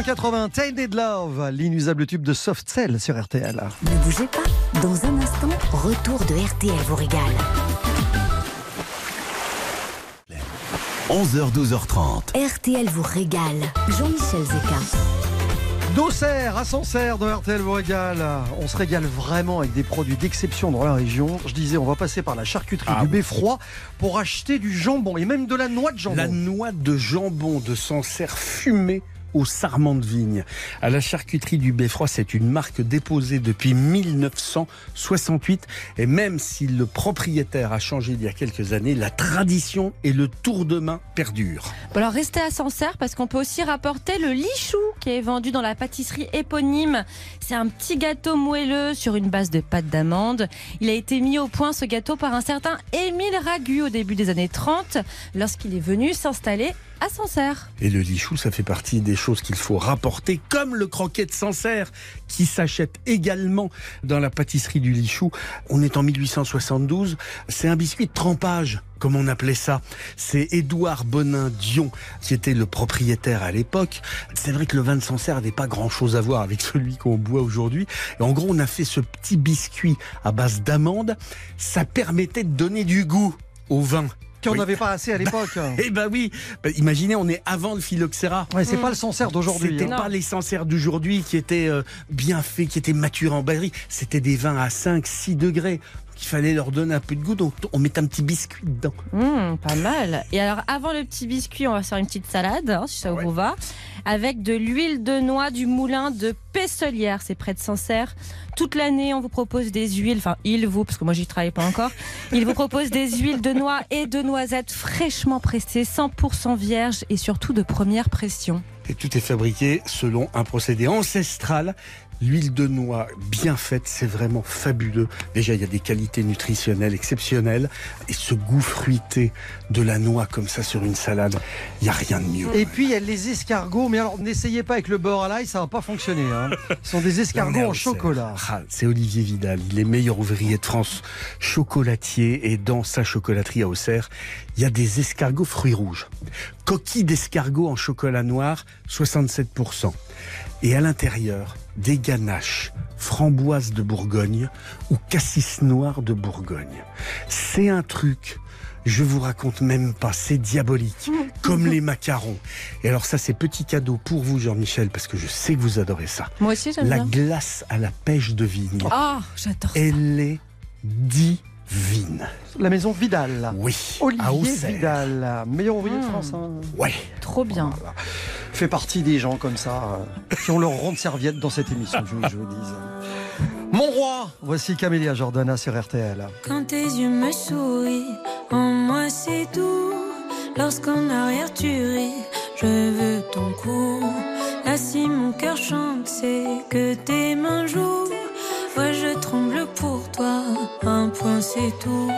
1980, Tainted Love, l'inusable tube de Soft Cell sur RTL. Ne bougez pas. Dans un instant, retour de RTL vous régale. 11h, 12h30. RTL vous régale. Jean-Michel Zeka. D'Auxerre à Sancerre de RTL vous régale. On se régale vraiment avec des produits d'exception dans la région. Je disais, on va passer par la charcuterie Ah du. Beffroi pour acheter du jambon et même de la noix de jambon. La noix de jambon de Sancerre fumée au sarment de vigne. À la charcuterie du Beffroi, c'est une marque déposée depuis 1968. Et même si le propriétaire a changé il y a quelques années, la tradition et le tour de main perdurent. Bon, alors restez à Sancerre parce qu'on peut aussi rapporter le lichou qui est vendu dans la pâtisserie éponyme. C'est un petit gâteau moelleux sur une base de pâte d'amande. Il a été mis au point ce gâteau par un certain Émile Ragu au début des années 30 lorsqu'il est venu s'installer à Sancerre. Et le lichou, ça fait partie des choses qu'il faut rapporter, comme le croquet de Sancerre, qui s'achète également dans la pâtisserie du lichou. On est en 1872. C'est un biscuit de trempage, comme on appelait ça. C'est Édouard Bonin Dion, qui était le propriétaire à l'époque. C'est vrai que le vin de Sancerre n'avait pas grand chose à voir avec celui qu'on boit aujourd'hui. Et en gros, on a fait ce petit biscuit à base d'amande. Ça permettait de donner du goût au vin. Qu'on Oui. n'avait pas assez à l'époque. Eh ben oui, Bah, imaginez, on est avant le phylloxéra. Ouais, c'est pas le Sancerre d'aujourd'hui. C'était hein. pas les Sancerres d'aujourd'hui qui étaient euh, bien faits, qui étaient matures en barrique. C'était des vins à 5, 6 degrés. Qu'il fallait leur donner un peu de goût, donc on met un petit biscuit dedans. Mmh, pas mal. Et alors, avant le petit biscuit, on va faire une petite salade, hein, si ça vous va, avec de l'huile de noix du moulin de Pesselière, c'est près de Sancerre. Toute l'année, on vous propose des huiles, enfin, il vous, parce que moi, j'y travaille pas encore, il vous propose des huiles de noix et de noisettes fraîchement pressées, 100% vierges et surtout de première pression. Et tout est fabriqué selon un procédé ancestral. L'huile de noix bien faite, c'est vraiment fabuleux. Déjà, il y a des qualités nutritionnelles exceptionnelles. Et ce goût fruité de la noix comme ça sur une salade, il n'y a rien de mieux. Et puis il y a les escargots, mais alors n'essayez pas avec le beurre à l'ail, ça va pas fonctionner. hein. Ce sont des escargots en chocolat. Ah, c'est Olivier Vidal, il est meilleur ouvrier de France, chocolatier, et dans sa chocolaterie à Auxerre, il y a des escargots fruits rouges. Coquilles d'escargot en chocolat noir, 67%. Et à l'intérieur, des ganaches, framboises de Bourgogne ou cassis noir de Bourgogne. C'est un truc, je vous raconte même pas, c'est diabolique, comme les macarons. Et alors ça, c'est petit cadeau pour vous, Jean-Michel, parce que je sais que vous adorez ça. Moi aussi, j'aime La bien. glace à la pêche de vigne. Ah, j'adore ça. Elle est La maison Vidal. Oui. Olivier. Vidal, meilleur ouvrier de Mmh. France. hein. Ouais. Trop bien. Fait partie des gens comme ça euh, qui ont leur ronde serviette dans cette émission, je, je vous le dise. Mon roi, voici Camélia Jordana sur RTL. Quand tes yeux me sourient, en moi c'est tout. Lorsqu'en arrière tu ris, je veux ton cou. Là si mon cœur chante, c'est que tes mains jouent. Ouais, je tremble pour un point c'est tout.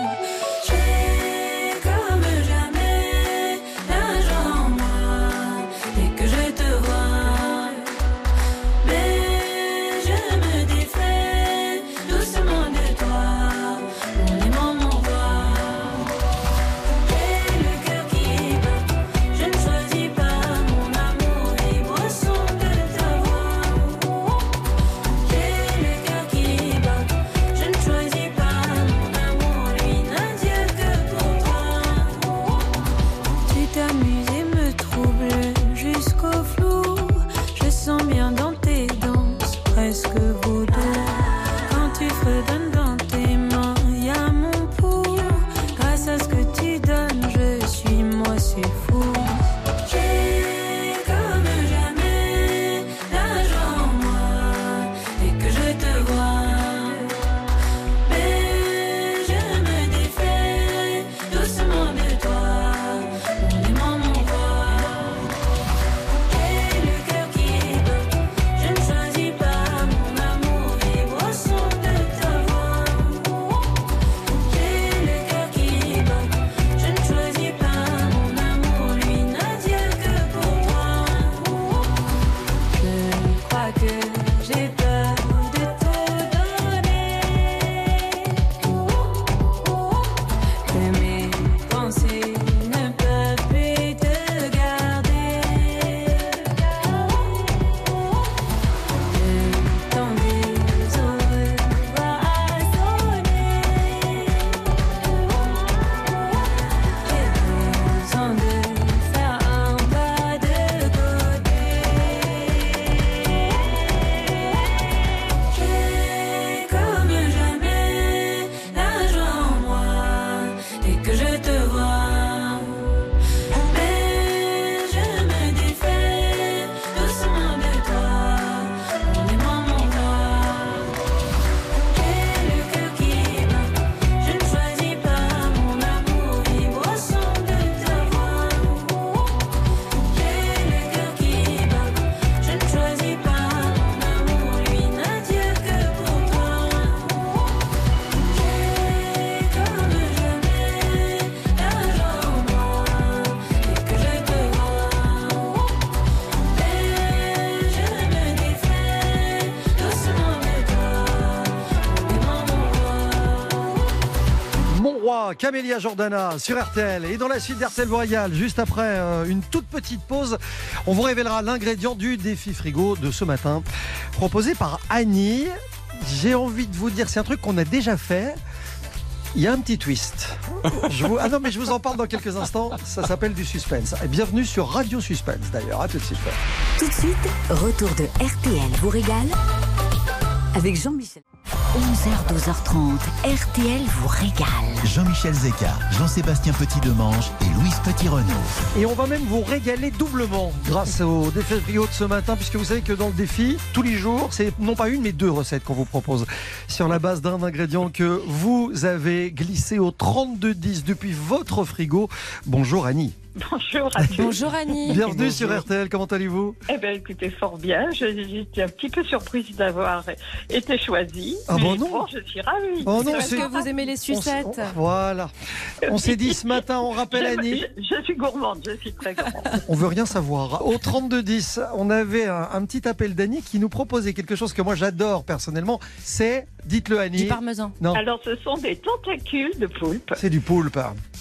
Camélia Jordana sur RTL. Et dans la suite d'RTL Royal, juste après euh, une toute petite pause, on vous révélera l'ingrédient du défi frigo de ce matin, proposé par Annie. J'ai envie de vous dire, c'est un truc qu'on a déjà fait. Il y a un petit twist. Je vous- Ah non, mais je vous en parle dans quelques instants. Ça s'appelle du suspense. Et bienvenue sur Radio Suspense d'ailleurs. À tout de suite. Tout de suite, retour de RTL vous régale avec Jean-Michel. 11h, 12h30, RTL vous régale. Jean-Michel Zeka, Jean-Sébastien Petit-Demange et Louise Petit-Renaud. Et on va même vous régaler doublement grâce au défi Rio de ce matin, puisque vous savez que dans le défi, tous les jours, c'est non pas une, mais deux recettes qu'on vous propose sur la base d'un ingrédient que vous avez glissé au 3210 depuis votre frigo. Bonjour Annie. Bonjour à tous. Bonjour Annie. Bienvenue sur RTL, comment allez-vous? Eh bien, écoutez, fort bien. Je- J'étais un petit peu surprise d'avoir été choisie. Ah mais bon, non bon, je suis ravie. Oh non, Parce que vous aimez les sucettes? Voilà. On s'est dit ce matin, on rappelle je, Annie. je- je suis gourmande, je suis très gourmande. On veut rien savoir. Au 3210, on avait un, un petit appel d'Annie qui nous proposait quelque chose que moi j'adore personnellement. C'est, dites-le Du Annie, parmesan. non, Alors, ce sont des tentacules de poulpe. c'est du poulpe.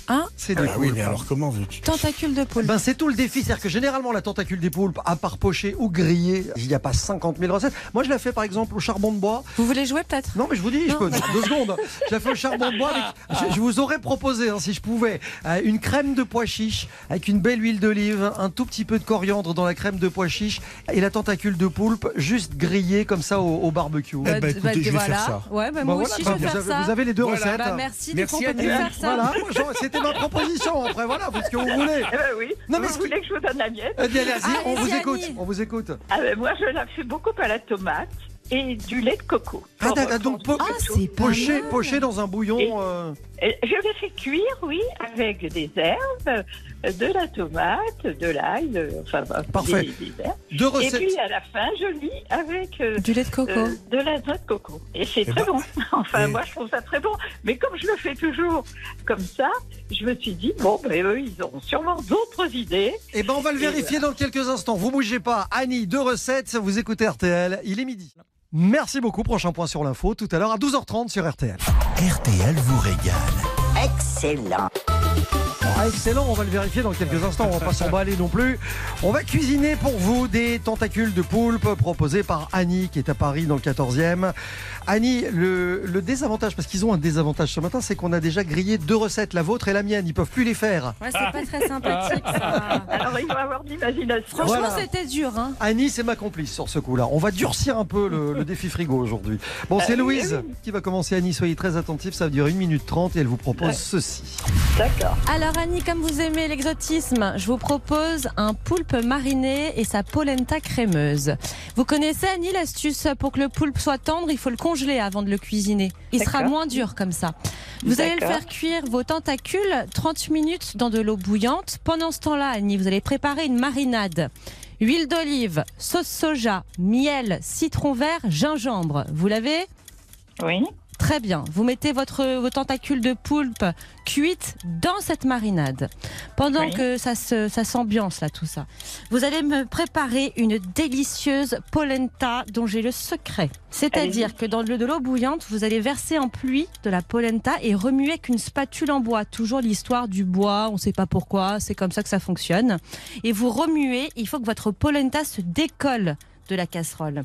Hein C'est du Ah oui, poulpe. mais alors comment veux-tu Tentacule de poule. Ben, c'est tout le défi. C'est-à-dire que généralement, la tentacule des poulpes, à part pochée ou grillée, il n'y a pas 50 000 recettes. Moi, je la fais par exemple au charbon de bois. Vous voulez jouer peut-être? Non, mais je vous dis, je peux, deux secondes. Je la fais au charbon de bois. avec- je, je vous aurais proposé, hein, si je pouvais, euh, une crème de pois chiche avec une belle huile d'olive, un tout petit peu de coriandre dans la crème de pois chiche et la tentacule de poulpe juste grillée comme ça au, au barbecue. Eh ben, écoutez, je vais voilà. faire ça. Ouais, bah, Bah, moi voilà, aussi, bah, je vais vous, faire avez, ça. vous avez les deux Voilà. recettes. Bah, merci, Merci, coup, faire ça. Voilà, c'était ma proposition. Après, voilà, faites ce que vous voulez. Eh ben oui. Non, mais vous voulez que je vous donne la mienne allez, allez, on Allez-y, vous écoute. On vous écoute. ah, ben, Moi, je la fais beaucoup à la tomate et du lait de coco. Ah, Pour- donc, pour- Ah, Poché, poché dans un bouillon. Et- euh, Et Je les fais cuire, oui, avec des herbes, de la tomate, de l'ail, euh, enfin, Parfait. des- des herbes. deux Et recettes. puis à la fin, je lis avec euh, Du lait de coco. euh, de la noix de coco. Et c'est très ben, bon. Enfin, et- moi, je trouve ça très bon. Mais comme je le fais toujours comme ça, je me suis dit, bon, ben, eux, ils auront sûrement d'autres idées. Eh ben, on va le vérifier dans quelques instants. Vous bougez pas. Annie, deux recettes. Vous écoutez RTL. Il est midi. Merci beaucoup. Prochain point sur l'info tout à l'heure à 12h30 sur RTL. RTL vous régale. Excellent. Ah, excellent, on va le vérifier dans quelques instants, on va pas s'emballer non plus. On va cuisiner pour vous des tentacules de poulpe proposés par Annie qui est à Paris dans le 14e. Annie, le, le désavantage, parce qu'ils ont un désavantage ce matin, c'est qu'on a déjà grillé deux recettes, la vôtre et la mienne, ils peuvent plus les faire. Ouais, c'est pas très sympathique ça. Alors, il va avoir de l'imagination. Franchement, Voilà. c'était dur. Hein. Annie, c'est ma complice sur ce coup-là. On va durcir un peu le, le défi frigo aujourd'hui. Bon, c'est Euh, Louise oui. qui va commencer. Annie, soyez très attentifs, ça va durer 1 minute 30 et elle vous propose Ouais. ceci. D'accord. Alors Annie, comme vous aimez l'exotisme, je vous propose un poulpe mariné et sa polenta crémeuse. Vous connaissez Annie l'astuce pour que le poulpe soit tendre, il faut le congeler avant de le cuisiner. Il sera moins dur comme ça. Vous allez le faire cuire vos tentacules 30 minutes dans de l'eau bouillante. Pendant ce temps-là, Annie, vous allez préparer une marinade. Huile d'olive, sauce soja, miel, citron vert, gingembre. Vous l'avez? Oui. Très bien. Vous mettez votre, vos tentacules de poulpe cuites dans cette marinade. Pendant Oui. que ça, se, ça s'ambiance là, tout ça, vous allez me préparer une délicieuse polenta dont j'ai le secret. C'est-à-dire que dans le- de l'eau bouillante, vous allez verser en pluie de la polenta et remuer avec une spatule en bois. Toujours l'histoire du bois, on ne sait pas pourquoi, c'est comme ça que ça fonctionne. Et vous remuez, il faut que votre polenta se décolle de la casserole.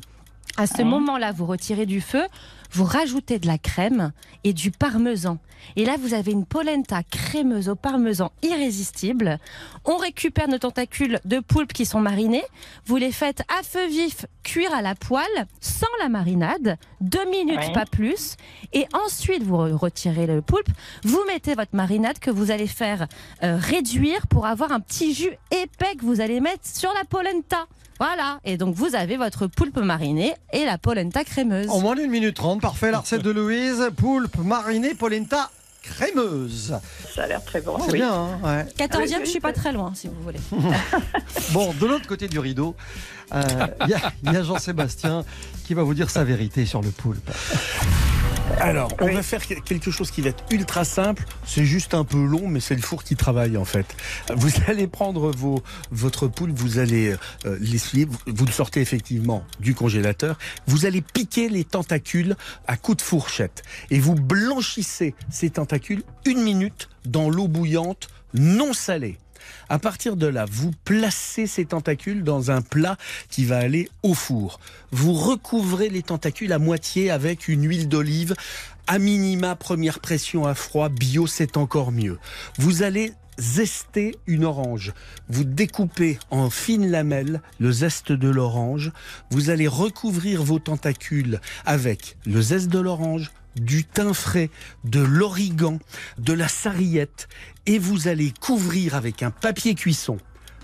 À ce Ah. moment-là, vous retirez du feu, vous rajoutez de la crème et du parmesan. Et là, vous avez une polenta crémeuse au parmesan irrésistible. On récupère nos tentacules de poulpe qui sont marinés. Vous les faites à feu vif cuire à la poêle, sans la marinade, deux minutes, pas plus. Et ensuite, vous re- retirez le poulpe. Vous mettez votre marinade que vous allez faire euh, réduire pour avoir un petit jus épais que vous allez mettre sur la polenta. Voilà. Et donc, vous avez votre poulpe marinée et la polenta crémeuse. En moins d'une minute 30, parfait, la recette de Louise. Poulpe marinée, polenta crémeuse. Ça a l'air très bon. C'est oui. bien, hein ouais. 14e, Oui, oui, je suis pas très loin, si vous voulez. Bon, de l'autre côté du rideau, euh, il y a- il y a, Jean-Sébastien qui va vous dire sa vérité sur le poulpe. Alors, on Oui. va faire que- quelque chose qui va être ultra simple. C'est juste un peu long, mais c'est le four qui travaille en fait. Vous allez prendre vos, votre poule, vous allez euh, l'essuyer, vous le sortez effectivement du congélateur. Vous allez piquer les tentacules à coups de fourchette et vous blanchissez ces tentacules une minute dans l'eau bouillante non salée. À partir de là, vous placez ces tentacules dans un plat qui va aller au four. Vous recouvrez les tentacules à moitié avec une huile d'olive. À minima, première pression à froid, bio, c'est encore mieux. Vous allez zester une orange. Vous découpez en fines lamelles le zeste de l'orange. Vous allez recouvrir vos tentacules avec le zeste de l'orange, du thym frais, de l'origan, de la sarriette et vous allez couvrir avec un papier cuisson.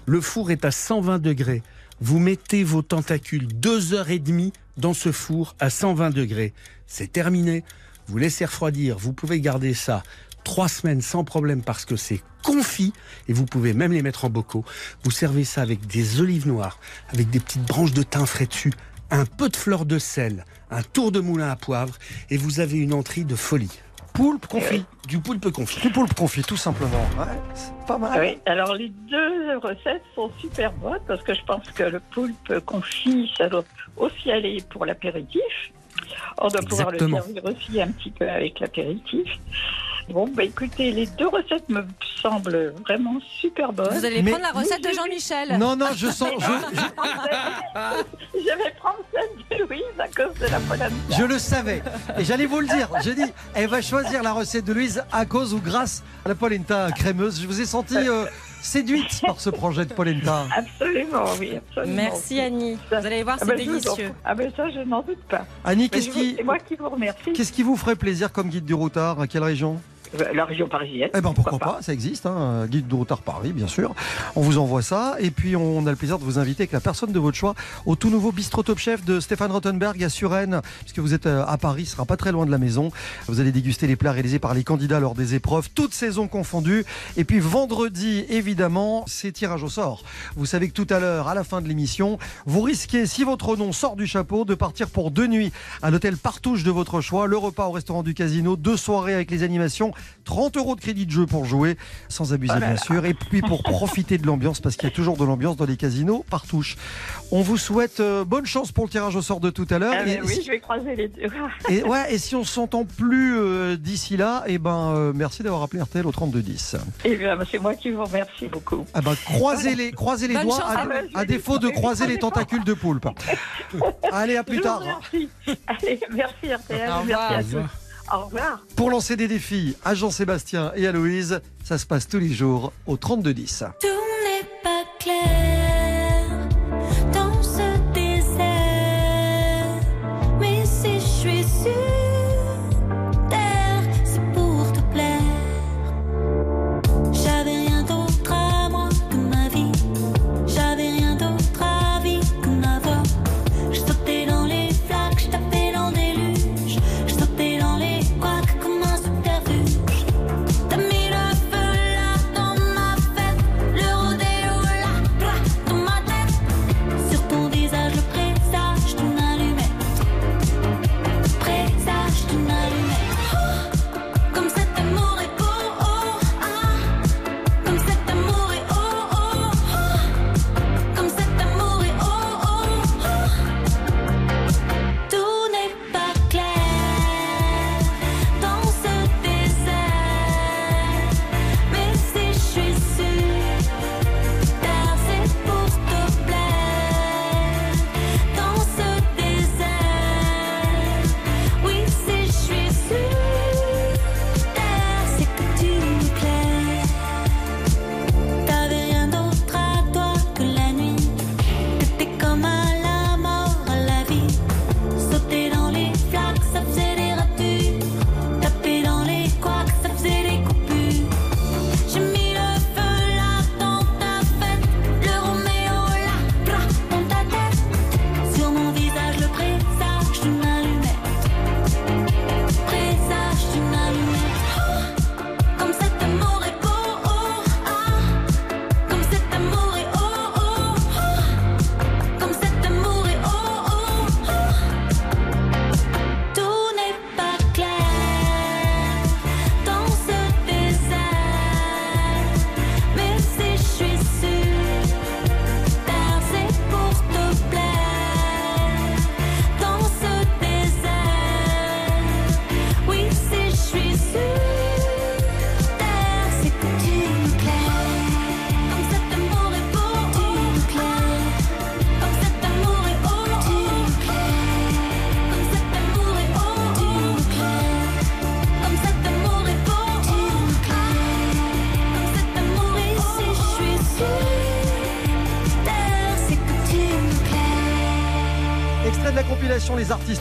Le four est à 120 degrés. Vous mettez vos tentacules deux heures et demie dans ce four à 120 degrés. C'est terminé. Vous laissez refroidir. Vous pouvez garder ça trois semaines sans problème parce que c'est confit et vous pouvez même les mettre en bocaux. Vous servez ça avec des olives noires, avec des petites branches de thym frais dessus, un peu de fleur de sel, un tour de moulin à poivre et vous avez une entrée de folie. Poulpe confit. Du poulpe confit. Du poulpe confit, tout simplement. Ouais, c'est pas mal. Oui, alors les deux recettes sont super bonnes parce que je pense que le poulpe confit, ça doit aussi aller pour l'apéritif. On doit pouvoir le servir aussi un petit peu avec l'apéritif. Bon, bah écoutez, les deux recettes me semblent vraiment super bonnes. Vous allez Mais- prendre la recette de Jean-Michel. Non, non, je sens, je, Je vais prendre celle de Louise à cause de la polenta. je- je le savais. Et j'allais vous le dire. J'ai dit, elle va choisir la recette de Louise à cause ou grâce à la polenta crémeuse. Je vous ai senti euh, séduite par ce projet de polenta. Absolument, oui, absolument. Merci Annie. Vous allez voir, Ah c'est ben, je en- délicieux. Ah ben ça, je n'en doute pas. Annie, qu'est-ce je vous- qui, C'est moi qui vous remercie. qu'est-ce qui vous ferait plaisir comme guide du routard? À quelle région? Euh, La région parisienne. Eh ben pourquoi pas, ça existe, hein, guide du routard Paris, bien sûr. On vous envoie ça et puis on a le plaisir de vous inviter avec la personne de votre choix au tout nouveau bistrot Top Chef de Stéphane Rottenberg à Suresnes, puisque vous êtes euh, à Paris, ce sera pas très loin de la maison. Vous allez déguster les plats réalisés par les candidats lors des épreuves, toutes saisons confondues. Et puis vendredi, évidemment, c'est tirage au sort. Vous savez que tout à l'heure, à la fin de l'émission, vous risquez, si votre nom sort du chapeau, de partir pour deux nuits à l'hôtel Partouche de votre choix, le repas au restaurant du casino, deux soirées avec les animations, 30 euros de crédit de jeu pour jouer, sans abuser Oh là bien sûr, et puis pour profiter de l'ambiance, parce qu'il y a toujours de l'ambiance dans les casinos Partouche. On vous souhaite euh, bonne chance pour le tirage au sort de tout à l'heure. Ah ben Et oui, si- je vais croiser les deux. et, ouais, et si on s'entend plus euh, d'ici là, et ben euh, merci d'avoir appelé RTL au 3210. Eh bien, c'est moi qui vous remercie beaucoup. Ah ben, croisez les, croisez les Bonne doigts chance à, vous. à défaut de croiser les tentacules de poulpe. Allez, à plus Je tard. remercie. Allez, merci RTL, Au merci à tous. Au revoir. Pour lancer des défis à Jean-Sébastien et à Louise, ça se passe tous les jours au 3210. Tout n'est pas clair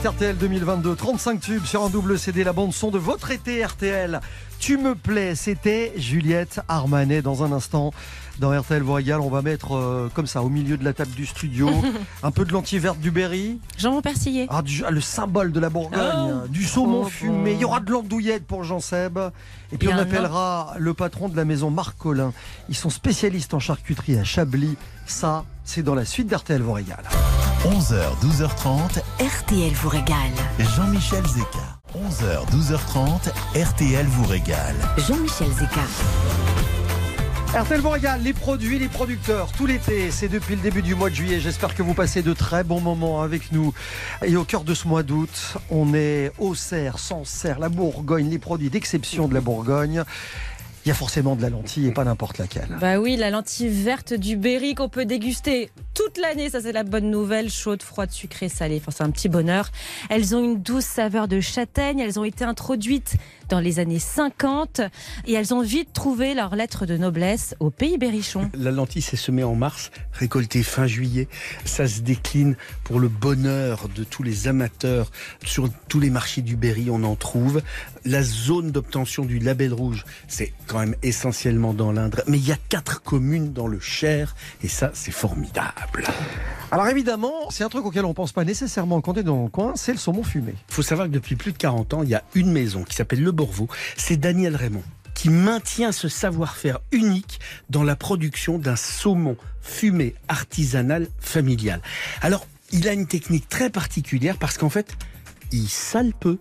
RTL 2022. 35 tubes sur un double CD, la bande son de votre été RTL. Tu me plais, c'était Juliette Armanet dans un instant. Dans RTL régale, on va mettre euh, comme ça au milieu de la table du studio un peu de lentilles vertes du Berry, Jambon persillé. ah, du- ah, le symbole de la Bourgogne, Oh. du saumon Oh, fumé, bon. il y aura de l'andouillette pour Jean Seb. Et puis Et on appellera le patron de la maison Marc Collin. Ils sont spécialistes en charcuterie à Chablis. Ça, c'est dans la suite d'RTL régale. 11h, 12h30, RTL vous régale. Jean-Michel Zeka. 11h, 12h30, RTL vous régale. Jean-Michel Zeka. RTL vous régale, les produits, les producteurs, tout l'été, c'est depuis le début du mois de juillet. J'espère que vous passez de très bons moments avec nous. Et au cœur de ce mois d'août, on est au Cerf, Sancerre, la Bourgogne, les produits d'exception de la Bourgogne. Il y a forcément de la lentille et pas n'importe laquelle. Bah oui, la lentille verte du Berry qu'on peut déguster toute l'année, ça c'est la bonne nouvelle, chaude, froide, sucrée, salée, enfin c'est un petit bonheur. Elles ont une douce saveur de châtaigne, elles ont été introduites dans les années 50 et elles ont vite trouvé leur lettre de noblesse au pays berrichon. La lentille s'est semée en mars, récoltée fin juillet. Ça se décline pour le bonheur de tous les amateurs. Sur tous les marchés du Berry, on en trouve. La zone d'obtention du label rouge, c'est quand même essentiellement dans l'Indre. Mais il y a quatre communes dans le Cher, et ça, c'est formidable. Alors évidemment, c'est un truc auquel on pense pas nécessairement quand on est dans le coin, c'est le saumon fumé. Il faut savoir que depuis plus de 40 ans, il y a une maison qui s'appelle Le C'est Daniel Raymond qui maintient ce savoir-faire unique dans la production d'un saumon fumé artisanal familial. Alors, il a une technique très particulière parce qu'en fait, il sale peu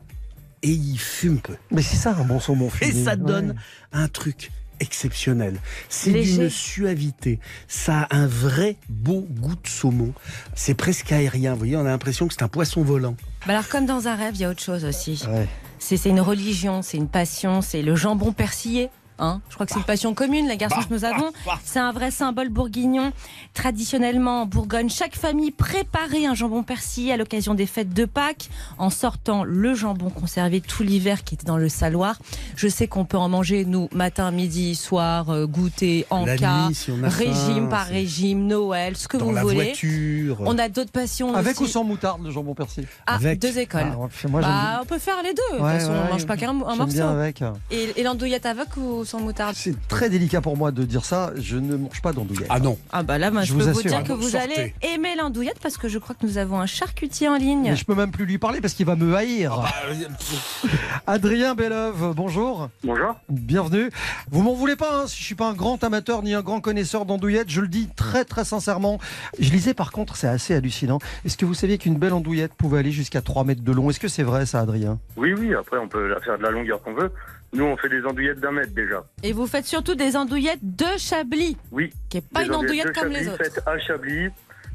et il fume peu. Mais c'est ça un bon saumon Et fumé. ça donne Ouais. un truc exceptionnel. C'est d'une suavité. Ça a un vrai beau goût de saumon. C'est presque aérien. Vous voyez, on a l'impression que c'est un poisson volant. Bah alors comme dans un rêve, il y a autre chose aussi. Ouais. C'est une religion, c'est une passion, c'est le jambon persillé. Hein Je crois que c'est une passion commune, les garçons que nous avons. C'est un vrai symbole bourguignon. Traditionnellement, en Bourgogne, chaque famille préparait un jambon persillé à l'occasion des fêtes de Pâques, en sortant le jambon conservé tout l'hiver qui était dans le saloir. Je sais qu'on peut en manger, nous, matin, midi, soir, euh, goûter, en La cas, nuit, si on a régime faim, par c'est- régime, Noël, ce que Dans vous la voulez. voiture. On a d'autres passions Avec aussi. ou sans moutarde, le jambon persil Ah, Avec. deux écoles. Ah, ouais, moi, j'aime Bah, on peut faire les deux. De toute Ouais, façon, ouais, on mange pas qu'un un J'aime morceau. bien avec. Et, et l'andouillette avec ou sans moutarde C'est très délicat pour moi de dire ça. Je ne mange pas d'andouillette. Ah non. Ah bah là, Je je, vous peux vous assure. dire que bon, vous sortez. allez aimer l'andouillette parce que je crois que nous avons un charcutier en ligne. Mais je peux même plus lui parler parce qu'il va me haïr. Ah, Adrien Belleuve, bonjour. Bonjour. Bienvenue. Vous m'en voulez pas, hein, si je suis pas un grand amateur ni un grand connaisseur d'andouillettes, je le dis très très sincèrement. Je lisais par contre, c'est assez hallucinant. Est-ce que vous saviez qu'une belle andouillette pouvait aller jusqu'à 3 mètres de long? Est-ce que c'est vrai ça, Adrien? Oui, oui, après on peut la faire de la longueur qu'on veut. Nous, on fait des andouillettes d'un mètre déjà. Et vous faites surtout des andouillettes de Chablis, Oui. qui est pas Des une andouillette de comme les Chablis autres. faites à Chablis,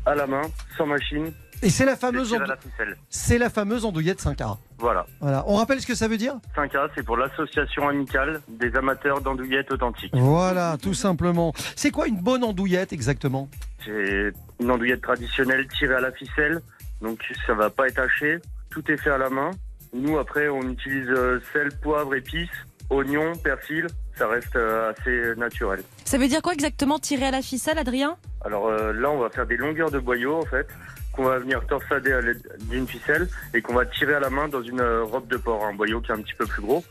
à la main, sans machine. Et c'est la fameuse, tirées à andou- la ficelle. c'est la fameuse andouillette 5A. Voilà. Voilà. On rappelle ce que ça veut dire? 5A, c'est pour l'association amicale des amateurs d'andouillettes authentiques. Voilà, tout simplement. C'est quoi une bonne andouillette exactement? C'est une andouillette traditionnelle tirée à la ficelle, donc ça va pas être haché. Tout est fait à la main. Nous, après, on utilise euh, sel, poivre, épices, oignons, persil. Ça reste euh, assez naturel. Ça veut dire quoi exactement tirer à la ficelle, Adrien? Alors euh, là, on va faire des longueurs de boyaux, en fait, qu'on va venir torsader à l'aide d'une ficelle et qu'on va tirer à la main dans une robe de porc, un boyau qui est un petit peu plus gros.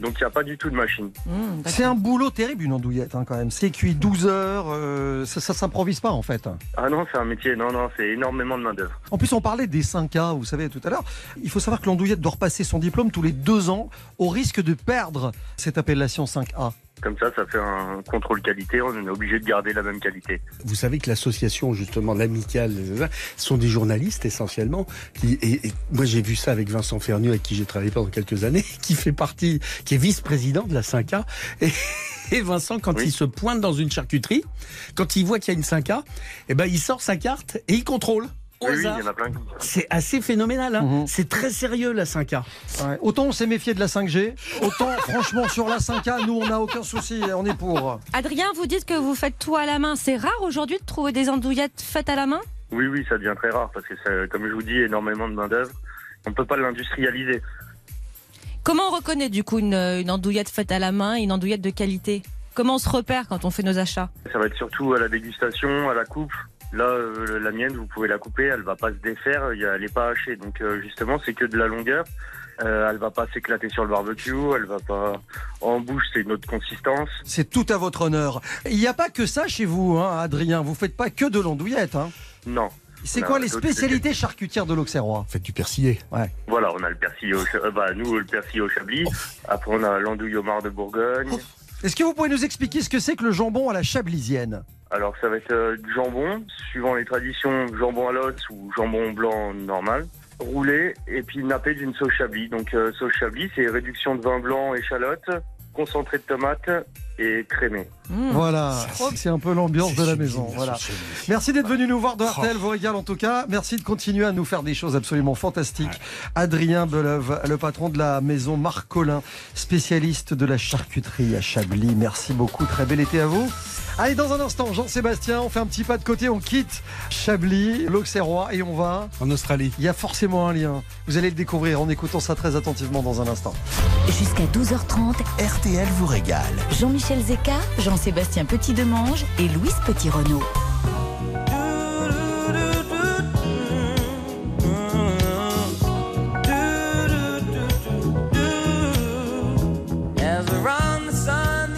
Donc il n'y a pas du tout de machine. Mmh. C'est un boulot terrible une andouillette hein, quand même. C'est cuit 12 heures, euh, ça, ça s'improvise pas en fait. Ah non, c'est un métier, non, non, c'est énormément de main-d'œuvre. En plus, on parlait des 5K, vous savez, tout à l'heure. Il faut savoir que l'andouillette doit repasser son diplôme tous les deux ans au risque de perdre cette appellation 5A. Comme ça, ça fait un contrôle qualité, on est obligé de garder la même qualité. Vous savez que l'association, justement, l'amicale, sont des journalistes essentiellement. Qui, et, et moi, j'ai vu ça avec Vincent Fernu, avec qui j'ai travaillé pendant quelques années, qui fait partie, qui est vice-président de la 5A. Et, et Vincent, quand Oui. il se pointe dans une charcuterie, quand il voit qu'il y a une 5A, eh ben, il sort sa carte et il contrôle. Au Oui, oui, il hasard. y en a plein. C'est assez phénoménal. Hein Mhm. C'est très sérieux, la 5A. Ouais. Autant on s'est méfié de la 5G, autant franchement sur la 5A, nous on n'a aucun souci, on est pour. Adrien, vous dites que vous faites tout à la main. C'est rare aujourd'hui de trouver des andouillettes faites à la main? Oui, oui, ça devient très rare parce que, ça- comme je vous dis, énormément de main-d'œuvre. On ne peut pas l'industrialiser. Comment on reconnaît du coup une, une andouillette faite à la main et une andouillette de qualité? Comment on se repère quand on fait nos achats? Ça va être surtout à la dégustation, à la coupe. Là, euh, la mienne, vous pouvez la couper, elle va pas se défaire, il y a- elle est pas hachée. Donc euh, justement, c'est que de la longueur. Euh, elle va pas s'éclater sur le barbecue, elle va pas en bouche, c'est une autre consistance. C'est tout à votre honneur. Il n'y a pas que ça chez vous, hein, Adrien. Vous faites pas que de l'andouillette. Hein. Non. C'est quoi les spécialités charcutières de l'Auxerrois? Faites du persillé. Ouais. Voilà, on a le persillé au, euh, bah, nous le persillé au chablis. Après, on a l'andouille au mar de Bourgogne. Est-ce que vous pouvez nous expliquer ce que c'est que le jambon à la chablisienne? Alors, ça va être euh, du jambon, suivant les traditions, jambon à l'os ou jambon blanc normal, roulé et puis nappé d'une sauce chablis. Donc, euh, sauce chablis, c'est réduction de vin blanc, échalote, concentré de tomate et crémé. Voilà, c'est un peu l'ambiance de la maison. Voilà. Merci d'être venu nous voir de RTL vous régale en tout cas. Merci de continuer à nous faire des choses absolument fantastiques. Adrien Beleuve, le patron de la maison Marc Collin, spécialiste de la charcuterie à Chablis. Merci beaucoup, très bel été à vous. Allez, dans un instant, Jean-Sébastien, on fait un petit pas de côté, on quitte Chablis, l'Auxerrois et on va En Australie. Il y a forcément un lien. Vous allez le découvrir en écoutant ça très attentivement dans un instant. Jusqu'à 12h30, RTL vous régale. Jean-Michel Zeka, Jean-Sébastien Petit-Demange et Louise Petit-Renault. As around the sun,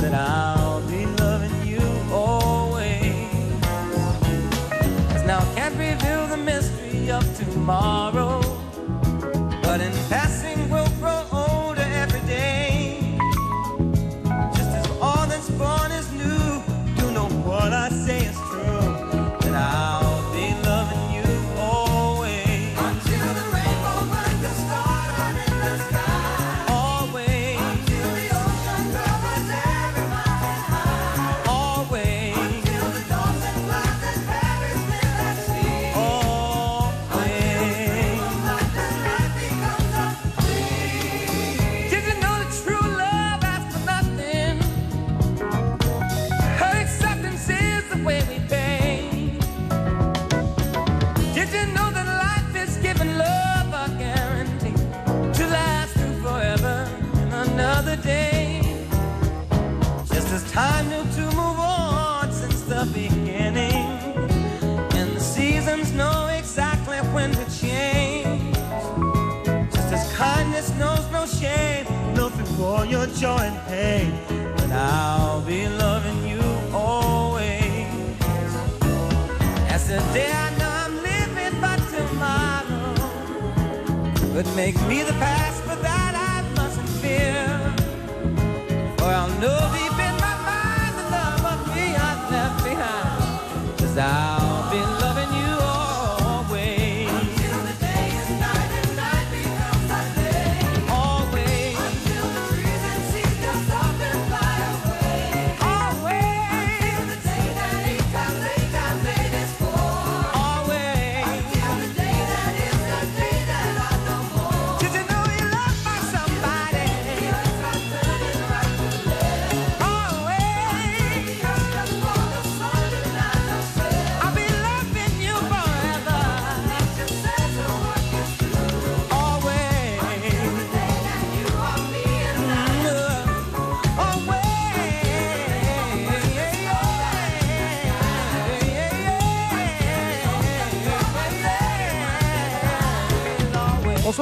the tomorrow.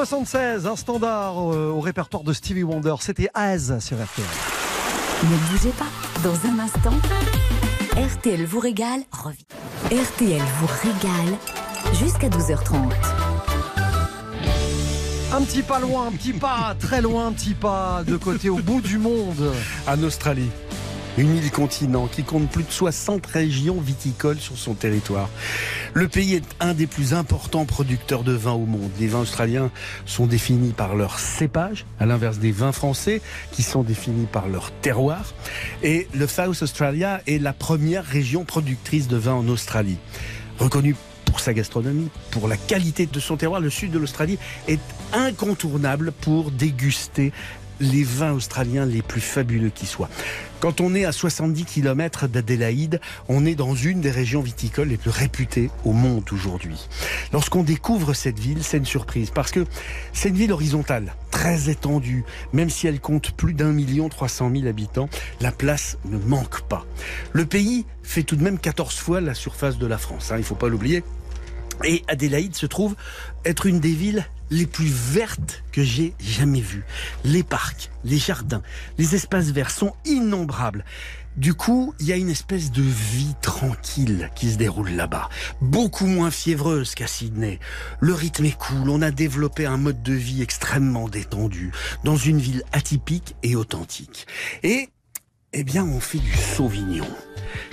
76, un standard euh, au répertoire de Stevie Wonder, c'était Az sur RTL. Ne bougez pas, dans un instant, RTL vous régale revient. RTL vous régale jusqu'à 12h30. Un petit pas loin, un petit pas très loin, un petit pas de côté au bout du monde. En Australie. Une île continent qui compte plus de 60 régions viticoles sur son territoire. Le pays est un des plus importants producteurs de vin au monde. Les vins australiens sont définis par leur cépage, à l'inverse des vins français qui sont définis par leur terroir. Et le South Australia est la première région productrice de vin en Australie. Reconnue pour sa gastronomie, pour la qualité de son terroir, le sud de l'Australie est incontournable pour déguster les vins australiens les plus fabuleux qui soient. Quand on est à 70 km d'Adélaïde, on est dans une des régions viticoles les plus réputées au monde aujourd'hui. Lorsqu'on découvre cette ville, c'est une surprise parce que c'est une ville horizontale, très étendue. Même si elle compte plus d'un million trois cent mille habitants, la place ne manque pas. Le pays fait tout de même 14 fois la surface de la France, hein, il faut pas l'oublier. Et Adélaïde se trouve être une des villes les plus vertes que j'ai jamais vues. Les parcs, les jardins, les espaces verts sont innombrables. Du coup, il y a une espèce de vie tranquille qui se déroule là-bas. Beaucoup moins fiévreuse qu'à Sydney. Le rythme est cool, on a développé un mode de vie extrêmement détendu, dans une ville atypique et authentique. Et, eh bien, on fait du Sauvignon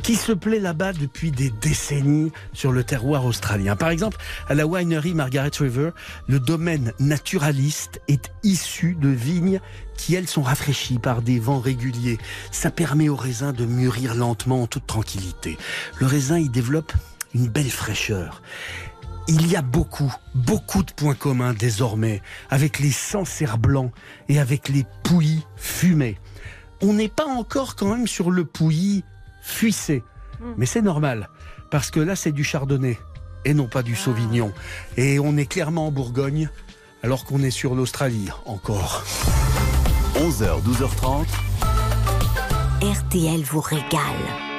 qui se plaît là-bas depuis des décennies sur le terroir australien. Par exemple, à la winery Margaret River, le domaine naturaliste est issu de vignes qui, elles, sont rafraîchies par des vents réguliers. Ça permet au raisin de mûrir lentement en toute tranquillité. Le raisin, il développe une belle fraîcheur. Il y a beaucoup, beaucoup de points communs désormais avec les Sancerres blancs et avec les Pouilly fumés. On n'est pas encore quand même sur le Pouilly fuissé. Mais c'est normal, parce que là, c'est du chardonnay et non pas du sauvignon. Et on est clairement en Bourgogne, alors qu'on est sur l'Australie encore. 11h, 12h30. RTL vous régale.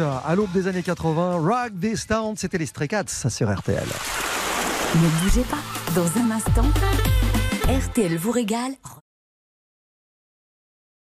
À l'aube des années 80, Rock This Town, c'était les Stray Cats sur RTL. Ne bougez pas. Dans un instant, RTL vous régale